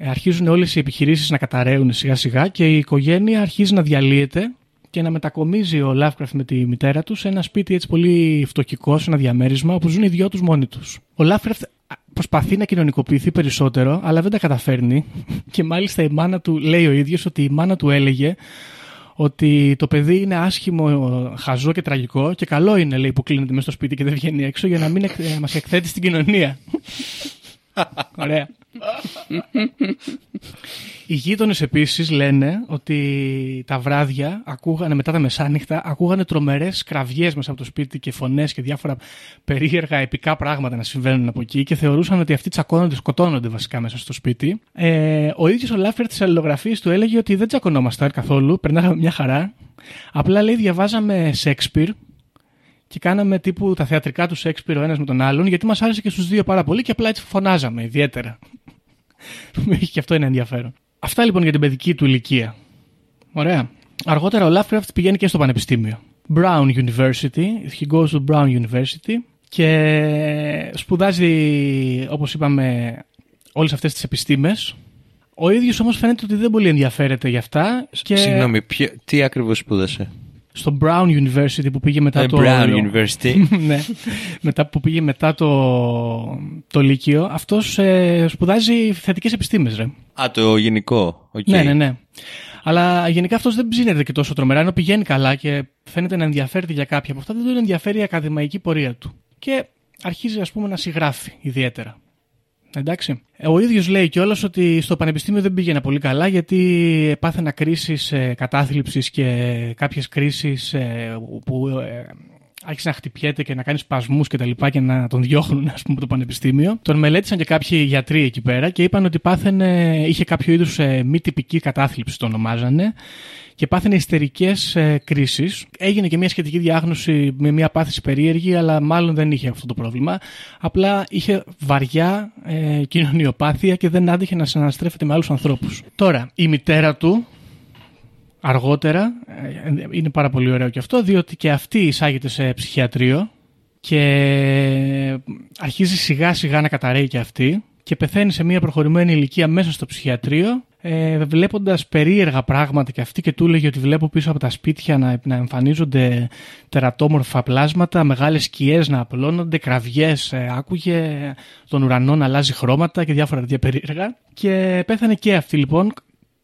Ε, αρχίζουν όλες οι επιχειρήσεις να καταραίουν σιγά σιγά και η οικογένεια αρχίζει να διαλύεται και να μετακομίζει ο Lovecraft με τη μητέρα τους σε ένα σπίτι έτσι πολύ φτωχικό, σε ένα διαμέρισμα όπου ζουν οι δυο τους μόνοι τους. Ο Lovecraft α, προσπαθεί να κοινωνικοποιηθεί περισσότερο αλλά δεν τα καταφέρνει (laughs) και μάλιστα η μάνα του λέει ο ίδιος ότι η μάνα του έλεγε ότι το παιδί είναι άσχημο, χαζό και τραγικό και καλό είναι λέει που κλείνεται μέσα στο σπίτι και δεν βγαίνει έξω για να μην εκ, ε, μας εκθέτει στην κοινωνία. (laughs) Ωραία. Οι γείτονες επίσης λένε ότι τα βράδια ακούγανε μετά τα μεσάνυχτα, ακούγανε τρομερές κραυγές μέσα από το σπίτι και φωνές και διάφορα περίεργα επικά πράγματα να συμβαίνουν από εκεί και θεωρούσαν ότι αυτοί τσακώνονται, σκοτώνονται βασικά μέσα στο σπίτι. Ε, ο ίδιος ο Λάφερ της αλληλογραφίας του έλεγε ότι δεν τσακωνόμασταν καθόλου, περνάγαμε μια χαρά. Απλά λέει διαβάζαμε Σέξπιρ και κάναμε τύπου τα θεατρικά τους Σέξπιρ ο ένας με τον άλλον, γιατί μας άρεσε και στους δύο πάρα πολύ και απλά έτσι φωνάζαμε ιδιαίτερα. (laughs) Έχει και αυτό ένα ενδιαφέρον. Αυτά λοιπόν για την παιδική του ηλικία. Ωραία. Αργότερα ο Lovecraft πηγαίνει και στο πανεπιστήμιο. Brown University. He goes to Brown University και σπουδάζει, όπως είπαμε, όλες αυτές τις επιστήμες. Ο ίδιος όμως φαίνεται ότι δεν πολύ ενδιαφέρεται για αυτά. Και Συγγνώμη, ποιο- τι ακριβώς σπούδασε; Στο Brown University που πήγε μετά Ε, το... Brown University. (laughs) ναι, μετά που πήγε μετά το, το Λύκειο, αυτός ε, σπουδάζει θετικές επιστήμες, ρε. Α, το γενικό. Οκ. Ναι, ναι, ναι. Αλλά γενικά αυτός δεν ψήνεται και τόσο τρομερά, ενώ πηγαίνει καλά και φαίνεται να ενδιαφέρεται για κάποια από αυτά, δεν τον ενδιαφέρει η ακαδημαϊκή πορεία του. Και αρχίζει, ας πούμε, να συγγράφει ιδιαίτερα. Εντάξει. Ε, Ο ίδιος λέει κιόλας ότι στο πανεπιστήμιο δεν πήγαινε πολύ καλά γιατί πάθαινα κρίσεις ε, κατάθλιψης και κάποιες κρίσεις ε, που ε, άρχισε να χτυπιέται και να κάνει σπασμούς και τα λοιπά και να τον διώχνουν, ας πούμε, από το πανεπιστήμιο. Τον μελέτησαν και κάποιοι γιατροί εκεί πέρα και είπαν ότι πάθαινε, είχε κάποιο είδους ε, μη τυπική κατάθλιψη, το ονομάζανε, και πάθαινε ιστερικές ε, κρίσεις. Έγινε και μια σχετική διάγνωση με μια πάθηση περίεργη, αλλά μάλλον δεν είχε αυτό το πρόβλημα. Απλά είχε βαριά ε, κοινωνιοπάθεια και δεν άντυχε να συναναστρέφεται με άλλους ανθρώπους. Τώρα, η μητέρα του, αργότερα, ε, είναι πάρα πολύ ωραίο και αυτό, διότι και αυτή εισάγεται σε ψυχιατρίο και αρχίζει σιγά σιγά να καταραίει και αυτή και πεθαίνει σε μια προχωρημένη ηλικία μέσα στο ψυχιατρίο ε, βλέποντας περίεργα πράγματα και αυτή και του έλεγε ότι βλέπω πίσω από τα σπίτια να, να εμφανίζονται τερατόμορφα πλάσματα, μεγάλες σκιές να απλώνονται, κραυγές ε, άκουγε, τον ουρανό να αλλάζει χρώματα και διάφορα τέτοια περίεργα. Και πέθανε και αυτή λοιπόν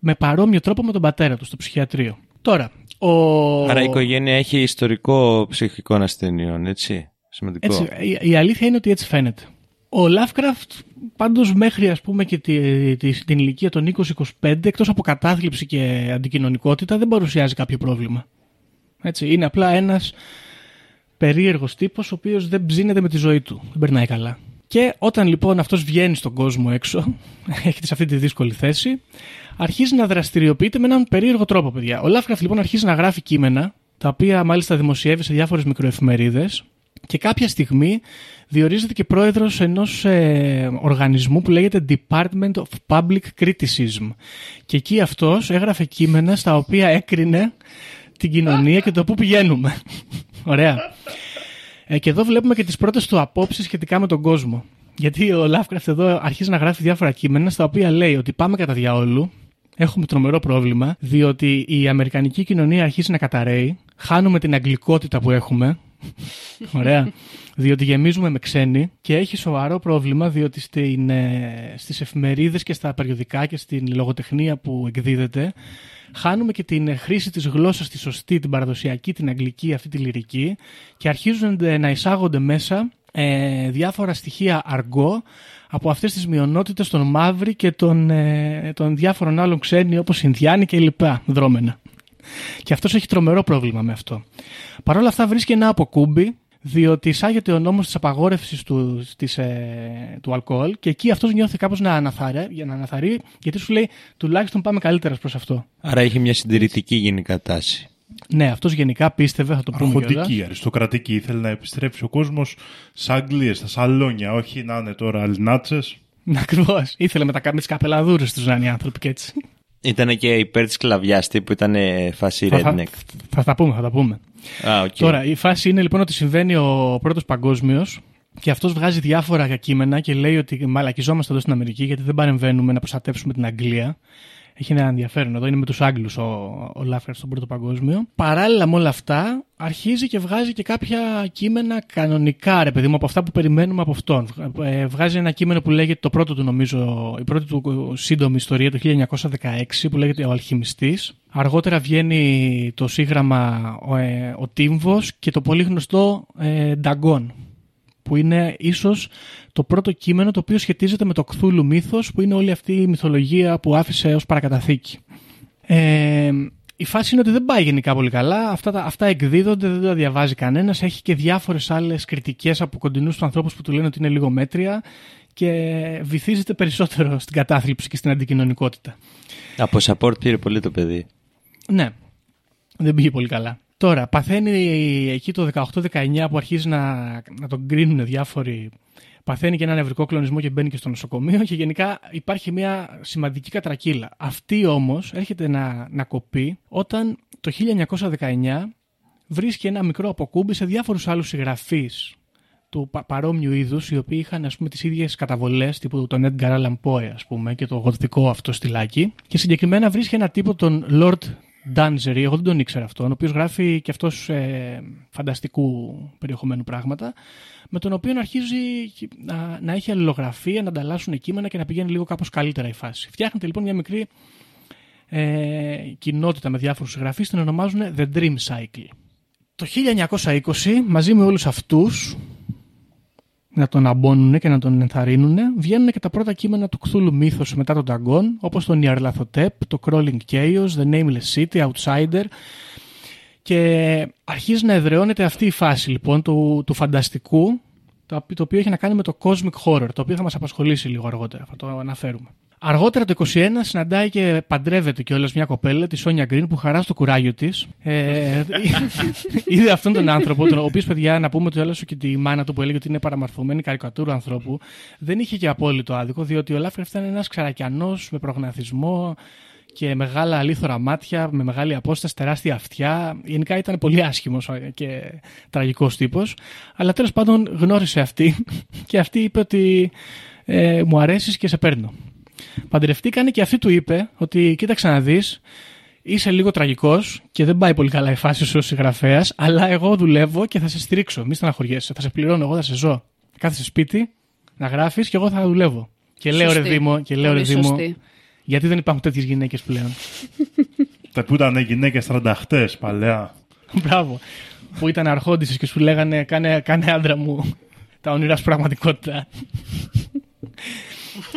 με παρόμοιο τρόπο με τον πατέρα του στο ψυχιατρίο. Τώρα, ο... Άρα η οικογένεια έχει ιστορικό ψυχικών ασθενειών, έτσι; Σημαντικό. Έτσι, η, η αλήθεια είναι ότι έτσι φαίνεται. Ο Lovecraft πάντως μέχρι ας πούμε και τη, τη, την ηλικία των 20-25 εκτός από κατάθλιψη και αντικοινωνικότητα δεν παρουσιάζει κάποιο πρόβλημα. Έτσι, είναι απλά ένας περίεργος τύπος ο οποίος δεν ψήνεται με τη ζωή του. Δεν περνάει καλά. Και όταν λοιπόν αυτός βγαίνει στον κόσμο έξω, (laughs) έχετε σε αυτή τη δύσκολη θέση, αρχίζει να δραστηριοποιείται με έναν περίεργο τρόπο, παιδιά. Ο Lovecraft λοιπόν αρχίζει να γράφει κείμενα, τα οποία μάλιστα δημοσιεύει σε διάφορες μικροεφημερίδες, και κάποια στιγμή διορίζεται και πρόεδρος ενός ε, οργανισμού που λέγεται Department of Public Criticism. Και εκεί αυτός έγραφε κείμενα στα οποία έκρινε την κοινωνία και το πού πηγαίνουμε. (laughs) Ωραία. Ε, και εδώ βλέπουμε και τις πρώτες του απόψεις σχετικά με τον κόσμο. Γιατί ο Lovecraft εδώ αρχίζει να γράφει διάφορα κείμενα στα οποία λέει ότι πάμε κατά διαόλου, έχουμε τρομερό πρόβλημα, διότι η αμερικανική κοινωνία αρχίζει να καταραίει, χάνουμε την αγγλικότητα που έχουμε, (laughs) Ωραία. διότι γεμίζουμε με ξένοι. Και έχει σοβαρό πρόβλημα διότι στην, ε, στις εφημερίδες και στα περιοδικά και στην λογοτεχνία που εκδίδεται χάνουμε και την χρήση της γλώσσας τη σωστή, την παραδοσιακή, την αγγλική, αυτή τη λυρική και αρχίζουν να εισάγονται μέσα ε, διάφορα στοιχεία αργό από αυτές τις μειονότητες των μαύρη και των, ε, των διάφορων άλλων ξένοι όπως Ινδιάνοι και λοιπά δρόμενα. Και αυτός έχει τρομερό πρόβλημα με αυτό. Παρ' όλα αυτά βρίσκει ένα αποκούμπι, διότι εισάγεται ο νόμος της απαγόρευσης του, της, ε, του αλκοόλ και εκεί αυτός νιώθει κάπως να, αναθαρεί, για να αναθαρεί, γιατί σου λέει τουλάχιστον πάμε καλύτερα προς αυτό. Άρα έχει μια συντηρητική γενικά τάση. Ναι, αυτός γενικά πίστευε, θα το πούμε Αρχοντική, αριστοκρατική. Ήθελε να επιστρέψει ο κόσμος στις Αγγλίες, στα σαλόνια, όχι να είναι τώρα αλληνάτσε. Ακριβώς. Ήθελε με τα τις καπελαδούρες τους να είναι οι άνθρωποι και έτσι. Ήταν και υπέρ της σκλαβιάς τύπου ήταν φάση Θα, redneck. θα, θα τα πούμε, θα τα πούμε. Α, οκ. Τώρα, η φάση είναι λοιπόν ότι συμβαίνει ο πρώτος παγκόσμιος και αυτός βγάζει διάφορα κείμενα και λέει ότι μαλακιζόμαστε εδώ στην Αμερική γιατί δεν παρεμβαίνουμε να προστατεύσουμε την Αγγλία. Έχει ένα ενδιαφέρον εδώ, είναι με τους Άγγλους ο, ο Λάφερ στον Πρώτο Παγκόσμιο. Παράλληλα με όλα αυτά, αρχίζει και βγάζει και κάποια κείμενα κανονικά, ρε παιδί μου, από αυτά που περιμένουμε από αυτόν. Ε, βγάζει ένα κείμενο που λέγεται το πρώτο του, νομίζω, η πρώτη του σύντομη ιστορία το 1916, που λέγεται Ο Αλχημιστής. Αργότερα βγαίνει το σύγγραμμα ο, ε, ο Τύμβος και το πολύ γνωστό ε, Νταγκόν που είναι ίσως το πρώτο κείμενο το οποίο σχετίζεται με το Κθούλου μύθος που είναι όλη αυτή η μυθολογία που άφησε ως παρακαταθήκη. Ε, η φάση είναι ότι δεν πάει γενικά πολύ καλά. Αυτά, τα- αυτά εκδίδονται, δεν τα διαβάζει κανένας. Έχει και διάφορες άλλες κριτικές από κοντινούς του ανθρώπους που του λένε ότι είναι λίγο μέτρια και βυθίζεται περισσότερο (laughs) στην κατάθλιψη και στην αντικοινωνικότητα. Από support πήρε πολύ το παιδί. Ναι, δεν πήγε πολύ καλά. Τώρα, παθαίνει εκεί το 18-19 που αρχίζει να, να τον κρίνουν διάφοροι. Παθαίνει και ένα νευρικό κλονισμό και μπαίνει και στο νοσοκομείο και γενικά υπάρχει μια σημαντική κατρακύλα. Αυτή όμως έρχεται να, να κοπεί όταν το 1919 βρίσκει ένα μικρό αποκούμπι σε διάφορους άλλους συγγραφείς του πα- παρόμοιου είδους, οι οποίοι είχαν ας πούμε, τις ίδιες καταβολές τύπου τον Edgar Allan Poe ας πούμε, και το γοτθικό αυτό στυλάκι. Και συγκεκριμένα βρίσκει ένα τύπο τον Lord Dangery, εγώ δεν τον ήξερα αυτόν, ο οποίος γράφει και αυτός ε, φανταστικού περιεχομένου πράγματα, με τον οποίο αρχίζει να, να έχει αλληλογραφία, να ανταλλάσσουν κείμενα και να πηγαίνει λίγο κάπως καλύτερα η φάση. Φτιάχνεται λοιπόν μια μικρή ε, κοινότητα με διάφορους συγγραφείς, την ονομάζουν The Dream Cycle. Το 1920, μαζί με όλους αυτούς, να τον αμπώνουν και να τον ενθαρρύνουν, βγαίνουν και τα πρώτα κείμενα του Κθούλου Μύθος μετά τον Ταγκόν, όπως το Νιαρλαθοτέπ, το Crawling Chaos, The Nameless City, Outsider, και αρχίζει να εδραιώνεται αυτή η φάση λοιπόν του, του φανταστικού, το, το οποίο έχει να κάνει με το Cosmic Horror, το οποίο θα μας απασχολήσει λίγο αργότερα, θα το αναφέρουμε. Αργότερα το 21 συναντάει και παντρεύεται κιόλας μια κοπέλα, τη Σόνια Γκριν, που χαρά στο κουράγιο της. Ε, (laughs) είδε αυτόν τον άνθρωπο, τον οποίος παιδιά να πούμε ότι έλασε και τη μάνα του που έλεγε ότι είναι παραμορφωμένη καρικατούρα ανθρώπου. Δεν είχε και απόλυτο άδικο, διότι ο Λάφρεφ ήταν ένας ξαρακιανός με προγναθισμό και μεγάλα αλήθωρα μάτια, με μεγάλη απόσταση, τεράστια αυτιά. Γενικά ήταν πολύ άσχημος και τραγικός τύπος. Αλλά τέλος πάντων γνώρισε αυτή (laughs) και αυτή είπε ότι ε, μου αρέσεις και σε παίρνω. Παντρευτήκανε και αυτή του είπε ότι κοίταξε να δεις, είσαι λίγο τραγικός και δεν πάει πολύ καλά η φάση σου ως συγγραφέας, αλλά εγώ δουλεύω και θα σε στηρίξω. Μη στεναχωριέσαι, θα σε πληρώνω, εγώ θα σε ζω. Κάθεσαι σπίτι να γράφεις και εγώ θα δουλεύω. Και λέω ρε Σωστή. Δήμο, και λέω ρε Πολύ Δήμο, σωστή. γιατί δεν υπάρχουν τέτοιες γυναίκες πλέον; Τα που ήταν γυναίκες τρανταχτές παλαιά. Μπράβο. Που ήταν αρχόντισες και σου λέγανε κάνε, κάνε άντρα μου τα όνειρά σου πραγματικότητα.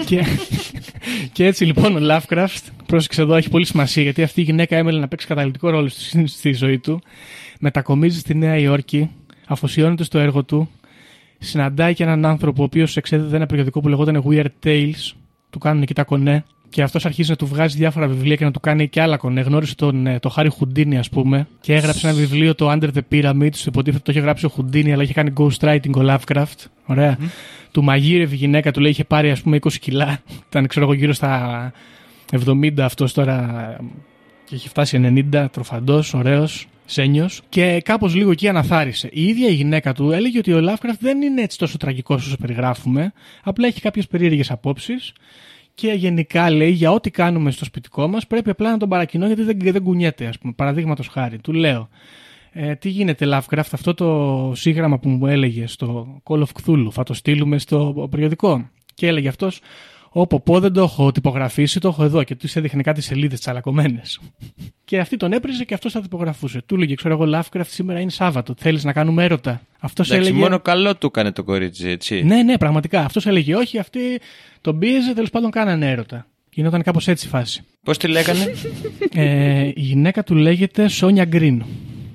Και, και έτσι λοιπόν ο Lovecraft, πρόσεξε εδώ, έχει πολύ σημασία γιατί αυτή η γυναίκα έμελε να παίξει καταλητικό ρόλο στη, στη ζωή του. Μετακομίζει στη Νέα Υόρκη, αφοσιώνεται στο έργο του, συναντάει και έναν άνθρωπο ο οποίος εξέδιδε ένα περιοδικό που λεγόταν Weird Tales, του κάνουν εκεί τα κονέ. Και αυτός αρχίζει να του βγάζει διάφορα βιβλία και να του κάνει και άλλα κονέ. Γνώρισε τον, ε, το Χάρι Χουντίνι, ας πούμε, και έγραψε ένα βιβλίο, το Under the Pyramids. Υποτίθεται το είχε γράψει ο Χουντίνι, αλλά είχε κάνει ghostwriting ο Lovecraft. Ωραία. Του μαγείρευε η γυναίκα, του λέει είχε πάρει ας πούμε 20 κιλά. Ήταν, ξέρω εγώ, γύρω στα 70 αυτός τώρα ε, και έχει φτάσει 90, τροφαντός, ωραίος, σένιος. Και κάπως λίγο εκεί αναθάρισε. Η ίδια η γυναίκα του έλεγε ότι ο Lovecraft δεν είναι έτσι τόσο τραγικός όσο περιγράφουμε. Απλά έχει κάποιες περίεργες απόψεις. Και γενικά λέει για ό,τι κάνουμε στο σπιτικό μας πρέπει απλά να τον παρακινώ γιατί δεν, δεν κουνιέται, ας πούμε. Παραδείγματος χάρη. Του λέω. Ε, τι γίνεται, Lovecraft, αυτό το σύγγραμμα που μου έλεγε στο Call of Cthulhu, θα το στείλουμε στο περιοδικό; Και έλεγε αυτός, Όπω πω δεν το έχω τυπογραφήσει, το έχω εδώ και τους έδειχνε κάτι σελίδες τσαλακωμένες. και αυτή τον έπριζε και αυτός θα τυπογραφούσε. Του έλεγε, ξέρω εγώ, Lovecraft, σήμερα είναι Σάββατο. Θέλεις να κάνουμε έρωτα. Αυτός Εντάξει, έλεγε. μόνο καλό του έκανε το κορίτσι, έτσι. Ναι, ναι, πραγματικά. Αυτός έλεγε όχι, αυτή τον πίεζε, τέλος πάντων κάνανε έρωτα. Γινόταν κάπως έτσι η φάση. Πώς τη λέγανε; ε, η γυναίκα του λέγεται Σόνια Γκριν.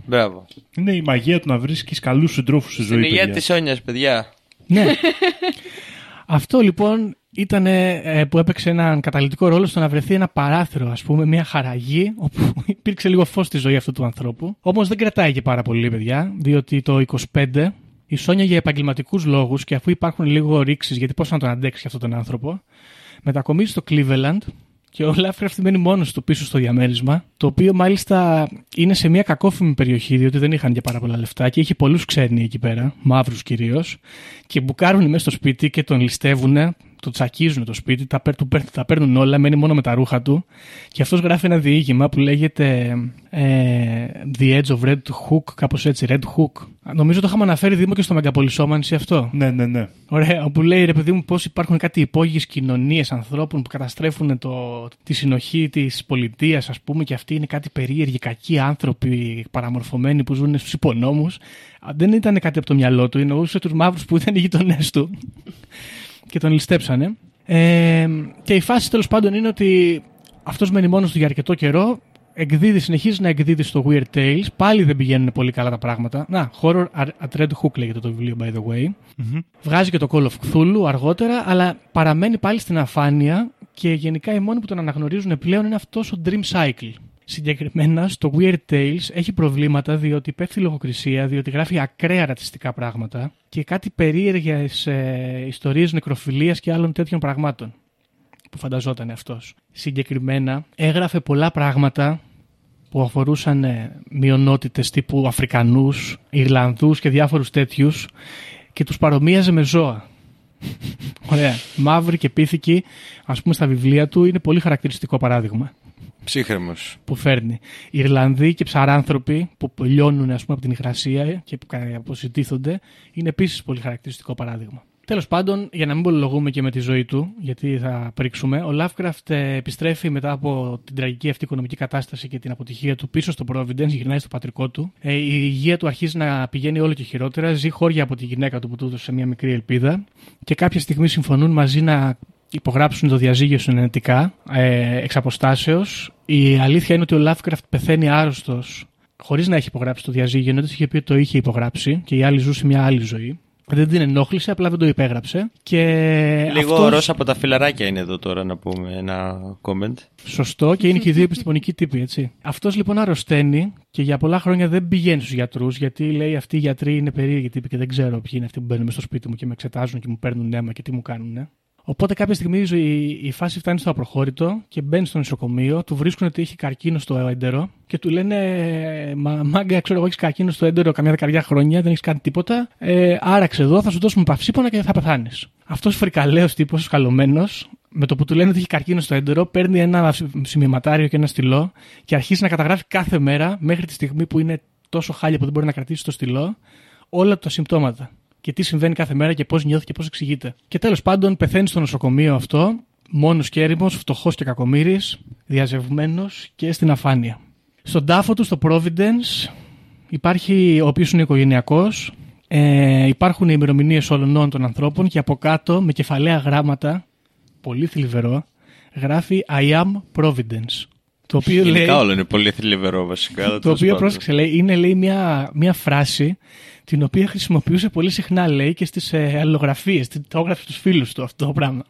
Μπράβο. Είναι η μαγεία του να βρίσκεις καλούς συντρόφους στη ζωή. Στην υγεία παιδιά. της Σόνιας, παιδιά. Ναι. (laughs) Αυτό λοιπόν ήταν ε, που έπαιξε έναν καταλητικό ρόλο στο να βρεθεί ένα παράθυρο, ας πούμε, μια χαραγή, όπου (laughs) υπήρξε λίγο φως στη ζωή αυτού του ανθρώπου. Όμως δεν κρατάει και πάρα πολύ, παιδιά, διότι το 25 η Σόνια για επαγγελματικούς λόγους και αφού υπάρχουν λίγο ρήξεις, γιατί πώς να τον αντέξει αυτόν τον άνθρωπο, μετακομίζει στο Cleveland και ο Lovecraft μένει μόνος του πίσω στο διαμέρισμα, το οποίο μάλιστα είναι σε μια κακόφημη περιοχή, διότι δεν είχαν και πάρα πολλά λεφτά και είχε πολλούς ξένοι εκεί πέρα, μαύρους κυρίως, και μπουκάρουν μέσα στο σπίτι και τον ληστεύουν, το τσακίζουν το σπίτι, τα, παίρ- του παίρ- τα παίρνουν όλα, μένει μόνο με τα ρούχα του. Και αυτός γράφει ένα διήγημα που λέγεται ε, The Edge of Red Hook, κάπως έτσι, Red Hook. Νομίζω το είχαμε αναφέρει Δήμο και στο Μεγαπολισόμανση αυτό. Ναι, ναι, ναι. Ωραία, όπου λέει ρε παιδί μου πώς υπάρχουν κάτι υπόγειες κοινωνίες ανθρώπων που καταστρέφουν το, τη συνοχή της πολιτείας, ας πούμε, και αυτοί είναι κάτι περίεργοι, κακοί άνθρωποι παραμορφωμένοι που ζουν στους υπονόμους. Δεν ήταν κάτι από το μυαλό του, εννοούσε τους μαύρους που ήταν οι γειτονές του και τον ληστέψανε. Ε, και η φάση τέλος πάντων είναι ότι αυτός μένει μόνος του για αρκετό καιρό. Εκδίδει, συνεχίζει να εκδίδει στο Weird Tales. Πάλι δεν πηγαίνουν πολύ καλά τα πράγματα. Να, Horror at Red Hook λέγεται το βιβλίο, by the way. Βγάζει και το Call of Cthulhu αργότερα, αλλά παραμένει πάλι στην αφάνεια και γενικά οι μόνοι που τον αναγνωρίζουν πλέον είναι αυτός ο Dream Cycle. Συγκεκριμένα στο Weird Tales έχει προβλήματα διότι πέφτει λογοκρισία, διότι γράφει ακραία ρατσιστικά πράγματα και κάτι περίεργες ε, ιστορίες νεκροφιλίας και άλλων τέτοιων πραγμάτων που φανταζόταν αυτός. Συγκεκριμένα έγραφε πολλά πράγματα που αφορούσαν ε, μειονότητες τύπου Αφρικανούς, Ιρλανδούς και διάφορους τέτοιους και τους παρομοίαζε με ζώα. (laughs) Ωραία. Μαύροι και πίθηκοι, ας πούμε στα βιβλία του, είναι πολύ χαρακτηριστικό παράδειγμα Ψύχρεμος. που φέρνει. Ιρλανδοί και ψαράνθρωποι που λιώνουν ας πούμε, από την υγρασία και που κα- αποσυντήθονται είναι επίσης πολύ χαρακτηριστικό παράδειγμα. Τέλος πάντων, για να μην πολυλογούμε και με τη ζωή του, γιατί θα πρίξουμε, ο Lovecraft ε, επιστρέφει μετά από την τραγική αυτή οικονομική κατάσταση και την αποτυχία του πίσω στο Providence, γυρνάει στο πατρικό του. Ε, η υγεία του αρχίζει να πηγαίνει όλο και χειρότερα, ζει χώρια από τη γυναίκα του που του έδωσε μια μικρή ελπίδα και κάποια στιγμή συμφωνούν μαζί να υπογράψουν το διαζύγιο συνενετικά ε, εξ αποστάσεως. Η αλήθεια είναι ότι ο Lovecraft πεθαίνει άρρωστος χωρίς να έχει υπογράψει το διαζύγιο, ενώ της είχε πει ότι το είχε υπογράψει και η άλλη ζούσε μια άλλη ζωή. Δεν την ενόχλησε, απλά δεν το υπέγραψε. Και Λίγο αυτός- ροζ από τα φιλαράκια είναι εδώ τώρα να πούμε ένα comment. Σωστό και είναι και οι δύο επιστημονικοί τύποι, έτσι. Αυτός λοιπόν αρρωσταίνει και για πολλά χρόνια δεν πηγαίνει στους γιατρούς, γιατί λέει αυτοί οι γιατροί είναι περίεργοι τύποι και δεν ξέρω ποιοι είναι αυτοί που μπαίνουν μες στο σπίτι μου και με εξετάζουν και μου παίρνουν αίμα και τι μου κάνουν. Οπότε κάποια στιγμή η, ζωή- η φάση φτάνει στο απροχώρητο και μπαίνει στο νοσοκομείο, του βρίσκουν ότι έχει καρκίνο στο έντερο και του λένε Μα μάγκα, ξέρω εγώ, έχεις καρκίνο στο έντερο καμιά δεκαριά χρόνια, δεν έχεις κάνει τίποτα. Ε, άραξε εδώ, θα σου δώσουμε παυσίπονα και θα πεθάνεις. Αυτός φρικαλαίος τύπος, σκαλωμένος, με το που του λένε ότι έχει καρκίνο στο έντερο, παίρνει ένα σημειωματάριο και ένα στυλό και αρχίζει να καταγράφει κάθε μέρα μέχρι τη στιγμή που είναι τόσο χάλια που δεν μπορεί να κρατήσει το στυλό όλα τα συμπτώματα. Και τι συμβαίνει κάθε μέρα και πώς νιώθει και πώς εξηγείται. Και τέλος πάντων πεθαίνει στο νοσοκομείο αυτό, μόνος και έρημος, φτωχός και κακομοίρης, διαζευμένος και στην αφάνεια. Στον τάφο του, στο Providence, υπάρχει ο οποίος είναι οικογενειακός. Ε, υπάρχουν οι ημερομηνίες όλων των ανθρώπων και από κάτω με κεφαλαία γράμματα, πολύ θλιβερό, γράφει I am Providence. Το οποίο λέει, Γενικά όλο είναι πολύ θλιβερό βασικά. αλλά (laughs) το τέλος οποίο πάντων. πρόσεξε λέει, είναι λέει, μια, μια φράση την οποία χρησιμοποιούσε πολύ συχνά λέει και στις ε, αλληλογραφίες, το έγραφε στους φίλους του αυτό το πράγμα.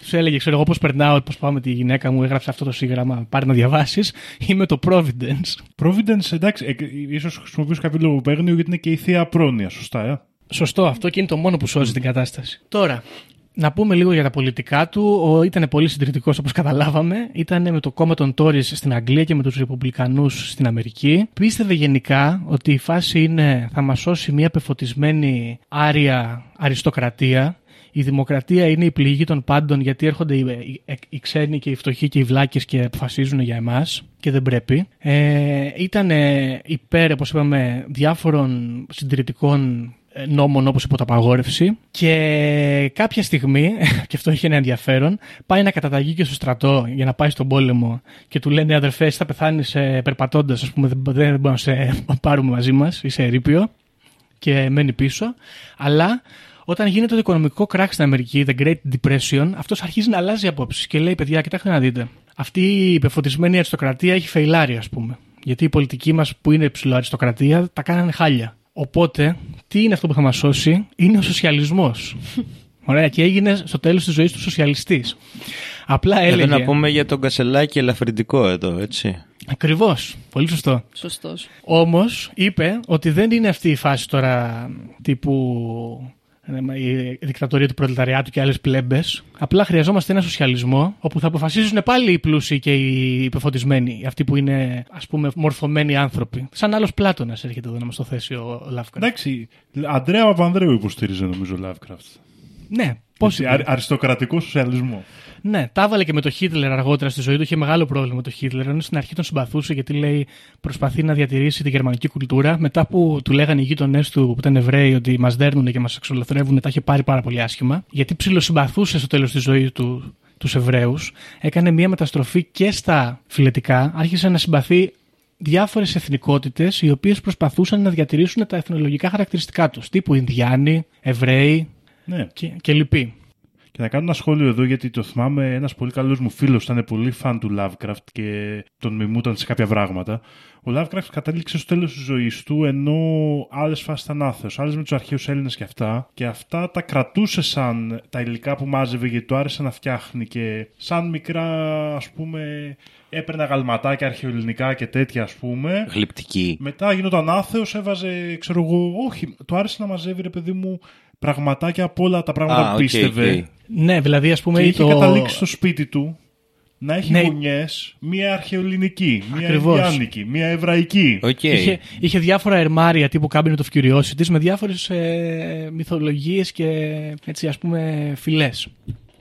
Τους έλεγε, ξέρω εγώ πώς περνάω, πώς πάω με τη γυναίκα μου, έγραψε αυτό το σύγγραμμα. Πάρε να διαβάσεις. Είμαι το Providence. Providence, εντάξει, ε, ίσως χρησιμοποιήσω κάποιο λογοπαίγνιο γιατί είναι και η θεία πρόνοια, σωστά, ε. Σωστό αυτό και είναι το μόνο που σώζει την κατάσταση. Τώρα, να πούμε λίγο για τα πολιτικά του. Ο, ήταν πολύ συντηρητικός όπως καταλάβαμε. Ήταν με το κόμμα των Tories στην Αγγλία και με τους Ρεπουμπλικανούς στην Αμερική. Πίστευε γενικά ότι η φάση είναι θα μας σώσει μια πεφωτισμένη άρια αριστοκρατία. Η δημοκρατία είναι η πληγή των πάντων γιατί έρχονται οι, οι, οι ξένοι και οι φτωχοί και οι βλάκες και αποφασίζουν για εμάς και δεν πρέπει. Ε, ήταν υπέρ, όπως είπαμε, διάφορων συντηρητικών ε, νόμων όπως υποταπαγόρευση και κάποια στιγμή, (laughs) και αυτό έχει ένα ενδιαφέρον, πάει να καταταγεί και στο στρατό για να πάει στον πόλεμο και του λένε αδερφέ, θα πεθάνεις ε, περπατώντας, ας πούμε, δεν, δεν μπορούμε να σε (laughs) πάρουμε μαζί μας, είσαι ερείπιο και μένει πίσω, αλλά όταν γίνεται το οικονομικό κράχ στην Αμερική, The Great Depression, αυτός αρχίζει να αλλάζει απόψεις και λέει, παιδιά, κοιτάξτε να δείτε, αυτή η υπεφωτισμένη αριστοκρατία έχει φεϊλάρει, ας πούμε. Γιατί η πολιτική μας που είναι υψηλό αριστοκρατία τα κάνανε χάλια. Οπότε, τι είναι αυτό που θα μα σώσει, είναι ο σοσιαλισμός. (laughs) Ωραία, και έγινε στο τέλος της ζωής του σοσιαλιστής. Απλά έλεγε. Εδώ να πούμε για τον κασελάκι ελαφρυντικό εδώ, έτσι. Ακριβώς. Πολύ σωστό. Σωστός. Όμως είπε ότι δεν είναι αυτή η φάση τώρα τύπου ε, η δικτατορία του προλεταριάτου και άλλες πλέμπες. Απλά χρειαζόμαστε ένα σοσιαλισμό όπου θα αποφασίζουν πάλι οι πλούσιοι και οι υπεφωτισμένοι, αυτοί που είναι ας πούμε μορφωμένοι άνθρωποι. Σαν άλλος Πλάτονα έρχεται εδώ να μας το θέσει ο Lovecraft. Εντάξει, Αντρέα Παπανδρέου υποστήριζε νομίζω ο Lovecraft. Ναι, πώς Έτσι, αρι- αριστοκρατικό σοσιαλισμό. Ναι, τα έβαλε και με το Χίτλερ αργότερα στη ζωή του. Είχε μεγάλο πρόβλημα με το Χίτλερ. Ενώ στην αρχή τον συμπαθούσε γιατί λέει προσπαθεί να διατηρήσει τη γερμανική κουλτούρα. Μετά που του λέγανε οι γείτονές του που ήταν Εβραίοι ότι μας δέρνουν και μας εξολοθρεύουν, τα είχε πάρει πάρα πολύ άσχημα. Γιατί ψιλοσυμπαθούσε στο τέλος της ζωής του τους Εβραίους. Έκανε μια μεταστροφή και στα φιλετικά. Άρχισε να συμπαθεί διάφορες εθνικότητες οι οποίες προσπαθούσαν να διατηρήσουν τα εθνολογικά χαρακτηριστικά τους. Τύπου Ινδιάνοι, Εβραίοι Ναι. και, και λοιποί. Και να κάνω ένα σχόλιο εδώ γιατί το θυμάμαι ένας πολύ καλός μου φίλος ήταν πολύ φαν του Lovecraft και τον μιμούταν σε κάποια πράγματα. Ο Lovecraft κατέληξε στο τέλος της ζωής του ενώ άλλες φάσεις ήταν άθεος. Άλλες με τους αρχαίους Έλληνες και αυτά. Και αυτά τα κρατούσε σαν τα υλικά που μάζευε γιατί του άρεσε να φτιάχνει και σαν μικρά ας πούμε. Έπαιρνε γαλματάκια αρχαιοελληνικά και τέτοια ας πούμε. Γλυπτική. Μετά γινόταν άθεος, έβαζε, ξέρω εγώ, όχι, του άρεσε να μαζεύει ρε παιδί μου πραγματάκια από όλα τα πράγματα Α, που οκ, πίστευε. οκ. Ναι, δηλαδή ας πούμε. Και είχε το... καταλήξει στο σπίτι του να έχει Ναι. γωνιές, μία αρχαιοελληνική, μία Ακριβώς. Ινδιάνικη, μία εβραϊκή. Οκ. Είχε, είχε διάφορα ερμάρια τύπου Cabinet of Curiosities με διάφορες ε, μυθολογίες και έτσι ας πούμε φυλές.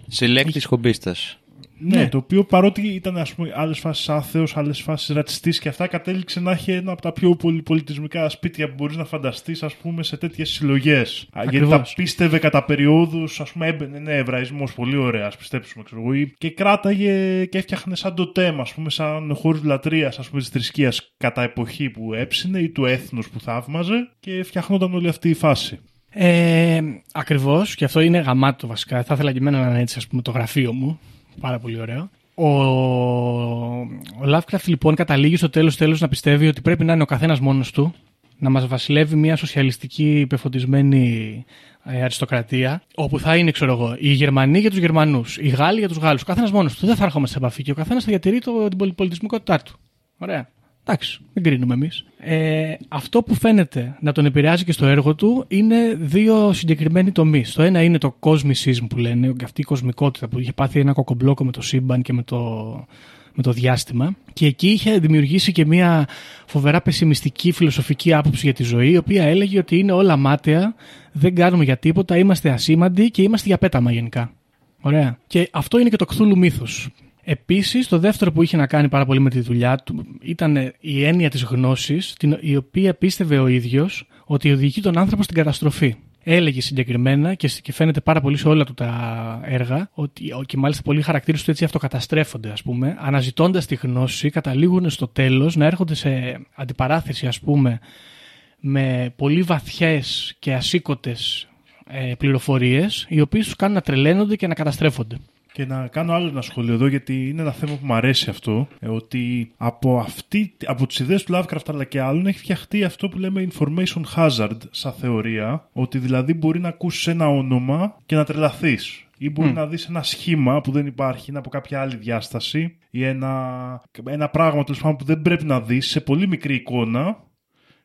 Συλλέκτης χομπίστας. Ναι, Ναι. το οποίο παρότι ήταν ας πούμε άλλες φάσεις άθεος, άλλες φάσεις ρατσιστής και αυτά κατέληξε να έχει ένα από τα πιο πολυπολιτισμικά σπίτια που μπορείς να φανταστείς ας πούμε σε τέτοιες συλλογές. Α, Γιατί Ακριβώς. τα πίστευε κατά περιόδους, ας πούμε έμπαινε, ναι, εβραϊσμός, πολύ ωραία, ας πιστέψουμε, ξέρω εγώ, ή- και κράταγε και έφτιαχνε σαν τοτέμ, ας πούμε, σαν χώρους λατρείας, ας πούμε, της θρησκείας κατά εποχή που έψινε ή του έθνους που θαύμαζε και φτιαχνόταν όλη αυτή η φάση. Ε, ακριβώς και αυτό είναι γαμάτο βασικά. Θα ήθελα και εμένα να είναι έτσι ας πούμε το γραφείο μου. Πάρα πολύ ωραίο. Ο, ο Lovecraft λοιπόν καταλήγει στο τέλος τέλος να πιστεύει ότι πρέπει να είναι ο καθένας μόνος του να μας βασιλεύει μια σοσιαλιστική υπεφωτισμένη ε, αριστοκρατία όπου θα είναι ξέρω εγώ οι Γερμανοί για τους Γερμανούς, οι Γάλλοι για τους Γάλλους. Ο καθένας μόνος του, δεν θα έρχομαστε σε επαφή και ο καθένας θα διατηρεί το, την πολυπολιτισμικότητά του. Ωραία Εντάξει, δεν κρίνουμε εμείς. Ε, αυτό που φαίνεται να τον επηρεάζει και στο έργο του είναι δύο συγκεκριμένοι τομείς. Το ένα είναι το cosmicism που λένε, αυτή η κοσμικότητα που είχε πάθει ένα κοκομπλόκο με το σύμπαν και με το, με το διάστημα. Και εκεί είχε δημιουργήσει και μια φοβερά πεσημιστική φιλοσοφική άποψη για τη ζωή, η οποία έλεγε ότι είναι όλα μάταια, δεν κάνουμε για τίποτα, είμαστε ασήμαντοι και είμαστε για πέταμα γενικά. Ωραία. Και αυτό είναι και το Cthulhu μύθος. Επίσης, το δεύτερο που είχε να κάνει πάρα πολύ με τη δουλειά του ήταν η έννοια της γνώσης, την, η οποία πίστευε ο ίδιος ότι οδηγεί τον άνθρωπο στην καταστροφή. Έλεγε συγκεκριμένα και, και φαίνεται πάρα πολύ σε όλα του τα έργα, ότι, και μάλιστα πολλοί χαρακτήρες του έτσι αυτοκαταστρέφονται, ας πούμε, αναζητώντας τη γνώση, καταλήγουν στο τέλος να έρχονται σε αντιπαράθεση, ας πούμε, με πολύ βαθιές και ασήκωτες ε, πληροφορίες, οι οποίες τους κάνουν να τρελαίνονται και να καταστρέφονται. Και να κάνω άλλο ένα σχόλιο εδώ, γιατί είναι ένα θέμα που μου αρέσει αυτό. ε, ότι από, αυτή, από τις ιδέες του Lovecraft αλλά και άλλων έχει φτιαχτεί αυτό που λέμε information hazard σαν θεωρία. Ότι δηλαδή μπορεί να ακούσεις ένα όνομα και να τρελαθείς. Ή μπορεί να δεις ένα σχήμα που δεν υπάρχει, είναι από κάποια άλλη διάσταση. Ή ένα, ένα πράγμα τέλος πάντων, που δεν πρέπει να δεις σε πολύ μικρή εικόνα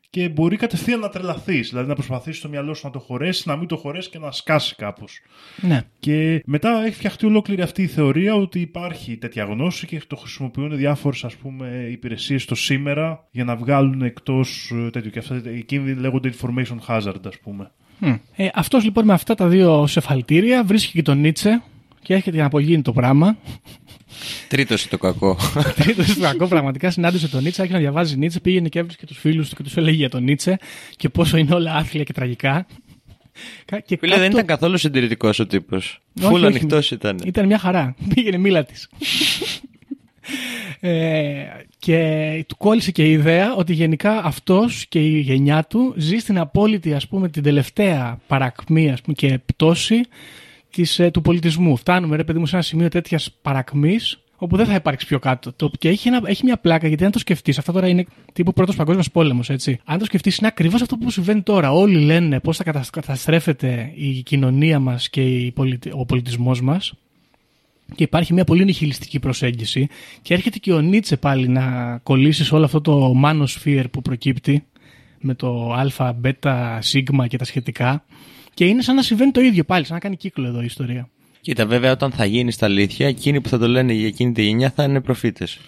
και μπορεί κατευθείαν να τρελαθείς. Δηλαδή να προσπαθήσεις το μυαλό σου να το χωρέσεις, να μην το χωρέσεις και να σκάσει κάπως. Ναι. Και μετά έχει φτιαχτεί ολόκληρη αυτή η θεωρία ότι υπάρχει τέτοια γνώση και το χρησιμοποιούν διάφορες υπηρεσίες το σήμερα για να βγάλουν εκτός τέτοιο. Και αυτά εκείνοι λέγονται information hazard, ας πούμε. Ε, αυτός λοιπόν με αυτά τα δύο σεφαλτήρια βρίσκει και τον Νίτσε και έρχεται για να απογίνει το πράγμα. Τρίτος το κακό. (laughs) Τρίτος στο κακό, πραγματικά συνάντησε τον Νίτσε, άρχισε να διαβάζει Νίτσε, πήγαινε και έβρισκε τους φίλους του και τους έλεγε για τον Νίτσε και πόσο είναι όλα άθλια και τραγικά. Κα- Και Φίλε, δεν κάτω- ήταν καθόλου συντηρητικός ο τύπος. Όχι, Φούλ όχι. ανοιχτός ήταν. Ήταν μια χαρά. Πήγαινε μίλα της. ε, και του κόλλησε και η ιδέα ότι γενικά αυτός και η γενιά του ζει στην απόλυτη ας πούμε την τελευταία παρακμή ας πούμε, και πτώση της, ε, του πολιτισμού. Φτάνουμε ρε παιδί μου σε ένα σημείο τέτοιας παρακμής όπου δεν θα υπάρξει πιο κάτω. Το, και έχει, ένα, έχει μια πλάκα γιατί αν το σκεφτείς, αυτό τώρα είναι τύπου πρώτος παγκόσμιος πόλεμος, έτσι. Αν το σκεφτείς, είναι ακριβώς αυτό που συμβαίνει τώρα. Όλοι λένε πώς θα κατασ- καταστρέφεται η κοινωνία μας και η πολιτι- ο πολιτισμός μας. Και υπάρχει μια πολύ νιχιλιστική προσέγγιση. Και έρχεται και ο Νίτσε πάλι να κολλήσει σε όλο αυτό το manosphere που προκύπτει με το α, β, σίγμα και τα σχετικά. Και είναι σαν να συμβαίνει το ίδιο πάλι, σαν να κάνει κύκλο εδώ η ιστορία. Κοίτα, βέβαια, όταν θα γίνει στα αλήθεια, εκείνοι που θα το λένε για εκείνη τη γενιά θα είναι προφήτες.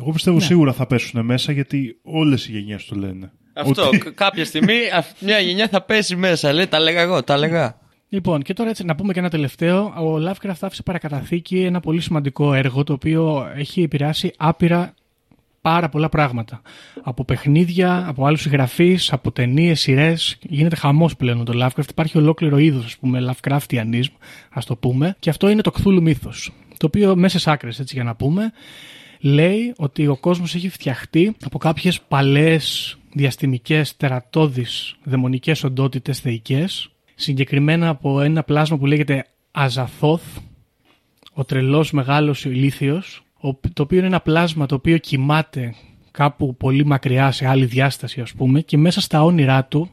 Εγώ πιστεύω σίγουρα θα πέσουν μέσα γιατί όλες οι γενιές το λένε. Αυτό. Ότι- κα- Κάποια στιγμή αυ- μια γενιά θα πέσει μέσα. Λέει, τα λέγα εγώ, τα λέγα. Λοιπόν, και τώρα έτσι να πούμε και ένα τελευταίο. Ο Lovecraft άφησε παρακαταθήκη ένα πολύ σημαντικό έργο το οποίο έχει επηρεάσει άπειρα πάρα πολλά πράγματα. Από παιχνίδια, από άλλους συγγραφείς, από ταινίες, σειρές. Γίνεται χαμός πλέον με το Lovecraft. Υπάρχει ολόκληρο είδος, ας πούμε, Lovecraftianism, ας το πούμε. Και αυτό είναι το Cthulhu μύθος. Το οποίο μέσα σε άκρες, έτσι για να πούμε, λέει ότι ο κόσμος έχει φτιαχτεί από κάποιες παλές διαστημικές τερατώδεις δαιμονικές οντότητες θεϊκές συγκεκριμένα από ένα πλάσμα που λέγεται Αζαθόθ ο τρελός μεγάλος ηλίθιος ο- το οποίο είναι ένα πλάσμα το οποίο κοιμάται κάπου πολύ μακριά σε άλλη διάσταση ας πούμε και μέσα στα όνειρά του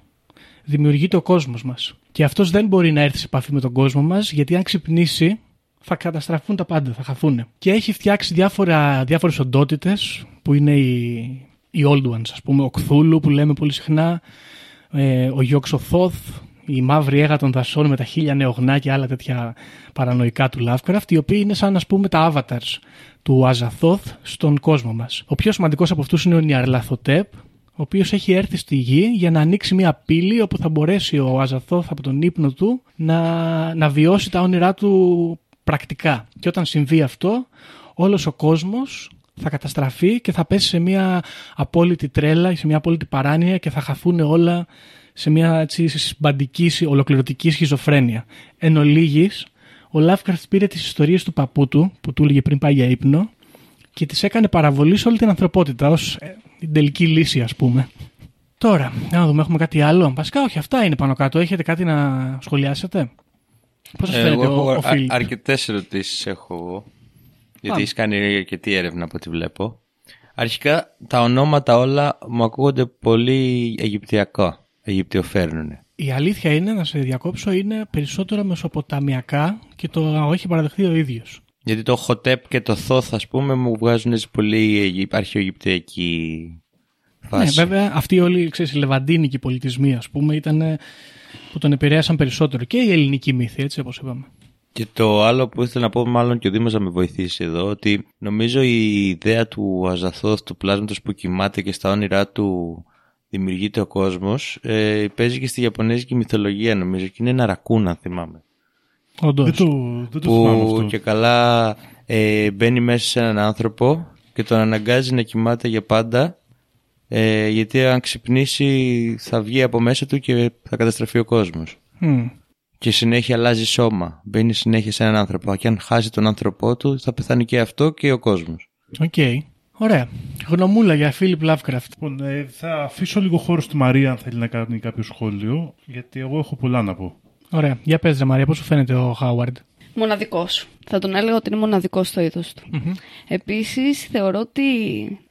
δημιουργείται ο κόσμος μας και αυτός δεν μπορεί να έρθει σε επαφή με τον κόσμο μας γιατί αν ξυπνήσει θα καταστραφούν τα πάντα, θα χαθούν. Και έχει φτιάξει διάφορα, διάφορες οντότητες που είναι οι, οι Old Ones, ας πούμε, ο Κθούλου που λέμε πολύ συχνά, ε, ο Γιόξο η μαύρη έγα των δασών με τα χίλια νεογνά και άλλα τέτοια παρανοϊκά του Lovecraft, οι οποίοι είναι σαν, ας πούμε, τα avatars του Αζαθόθ στον κόσμο μας. Ο πιο σημαντικός από αυτούς είναι ο Νιαρλαθοτέπ, ο οποίος έχει έρθει στη γη για να ανοίξει μια πύλη όπου θα μπορέσει ο Αζαθόθ από τον ύπνο του να, να βιώσει τα όνειρά του πρακτικά. Και όταν συμβεί αυτό, όλος ο κόσμος θα καταστραφεί και θα πέσει σε μια απόλυτη τρέλα ή σε μια απόλυτη παράνοια και θα χαθούν όλα σε μια έτσι, συμπαντική, ολοκληρωτική σχιζοφρένεια. Εν ολίγης, ο Lovecraft πήρε τις ιστορίες του παππού του, που του έλεγε πριν πάει για ύπνο, και τις έκανε παραβολή σε όλη την ανθρωπότητα ως ε, την τελική λύση ας πούμε. Τώρα, να δούμε, έχουμε κάτι άλλο. Βασικά όχι, αυτά είναι πάνω κάτω. Έχετε κάτι να σχολιάσετε; Πώς σας φαίνεται Ε, εγώ ο, έχω ο Φίλιπ; αρκετές ερωτήσεις έχω εγώ. Γιατί Πάμε. έχεις κάνει αρκετή έρευνα από ό,τι βλέπω. Αρχικά τα ονόματα όλα μου ακούγονται πολύ Αιγυπτιακά. Αιγυπτιοφέρνουν. Η αλήθεια είναι, να σε διακόψω, είναι περισσότερο μεσοποταμιακά και το έχει παραδεχθεί ο ίδιος. Γιατί το Χοτέπ και το Θόθ, ας πούμε, μου βγάζουν έτσι πολύ Αιγυ- αρχαιοαιγυπτιακή Ναι, φάση. βέβαια, αυτοί όλοι ξέρεις, οι λεβαντίνικοι πολιτισμοί, ας πούμε, ήταν ε, που τον επηρέασαν περισσότερο. Και η ελληνική μύθη, έτσι όπως είπαμε. Και το άλλο που ήθελα να πω, μάλλον και ο Δήμος να με βοηθήσει εδώ, ότι νομίζω η ιδέα του Αζαθόθ, του πλάσματος που κοιμάται και στα όνειρά του δημιουργείται ο κόσμος, ε, παίζει και στη Ιαπωνέζικη μυθολογία νομίζω και είναι ένα ρακούν αν θυμάμαι. Όντως. Δεν το, δεν το θυμάμαι που αυτό. και καλά ε, μπαίνει μέσα σε έναν άνθρωπο και τον αναγκάζει να κοιμάται για πάντα ε, γιατί αν ξυπνήσει θα βγει από μέσα του και θα καταστραφεί ο κόσμος. Μμ. Και συνέχεια αλλάζει σώμα. Μπαίνει συνέχεια σε έναν άνθρωπο. Και αν χάσει τον άνθρωπό του, θα πεθάνει και αυτό και ο κόσμος. Οκ. Ωραία. Γνωμούλα για Φίλιπ Lovecraft. Λοιπόν, ε, θα αφήσω λίγο χώρο στη Μαρία αν θέλει να κάνει κάποιο σχόλιο, γιατί εγώ έχω πολλά να πω. Ωραία. Για πες ρε Μαρία, πώς σου φαίνεται ο Χάουαρντ. Μοναδικός. Θα τον έλεγα ότι είναι μοναδικός στο είδος του. Επίσης, θεωρώ ότι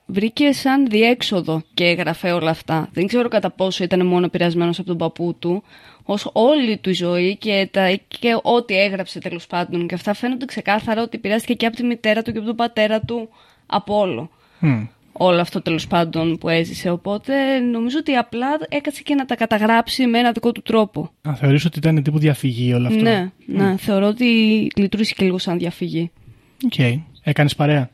βρήκε σαν διέξοδο και έγραφε όλα αυτά. Δεν ξέρω κατά πόσο ήταν μόνο επηρεασμένος από τον παππού του, ως όλη του η ζωή και, τα, και ό,τι έγραψε τέλος πάντων. Και αυτά φαίνονται ξεκάθαρα ότι επηρεάστηκε και από τη μητέρα του και από τον πατέρα του, από όλο. Μμ. Όλο αυτό τέλος πάντων που έζησε. Οπότε νομίζω ότι απλά έκατσε και να τα καταγράψει με ένα δικό του τρόπο. Α, θεωρείς ότι ήταν τύπου διαφυγή όλο αυτό; Ναι, ναι. Θεωρώ ότι λειτουργήσε και λίγο σαν διαφυγή. Οκ. Έκανες παρέα;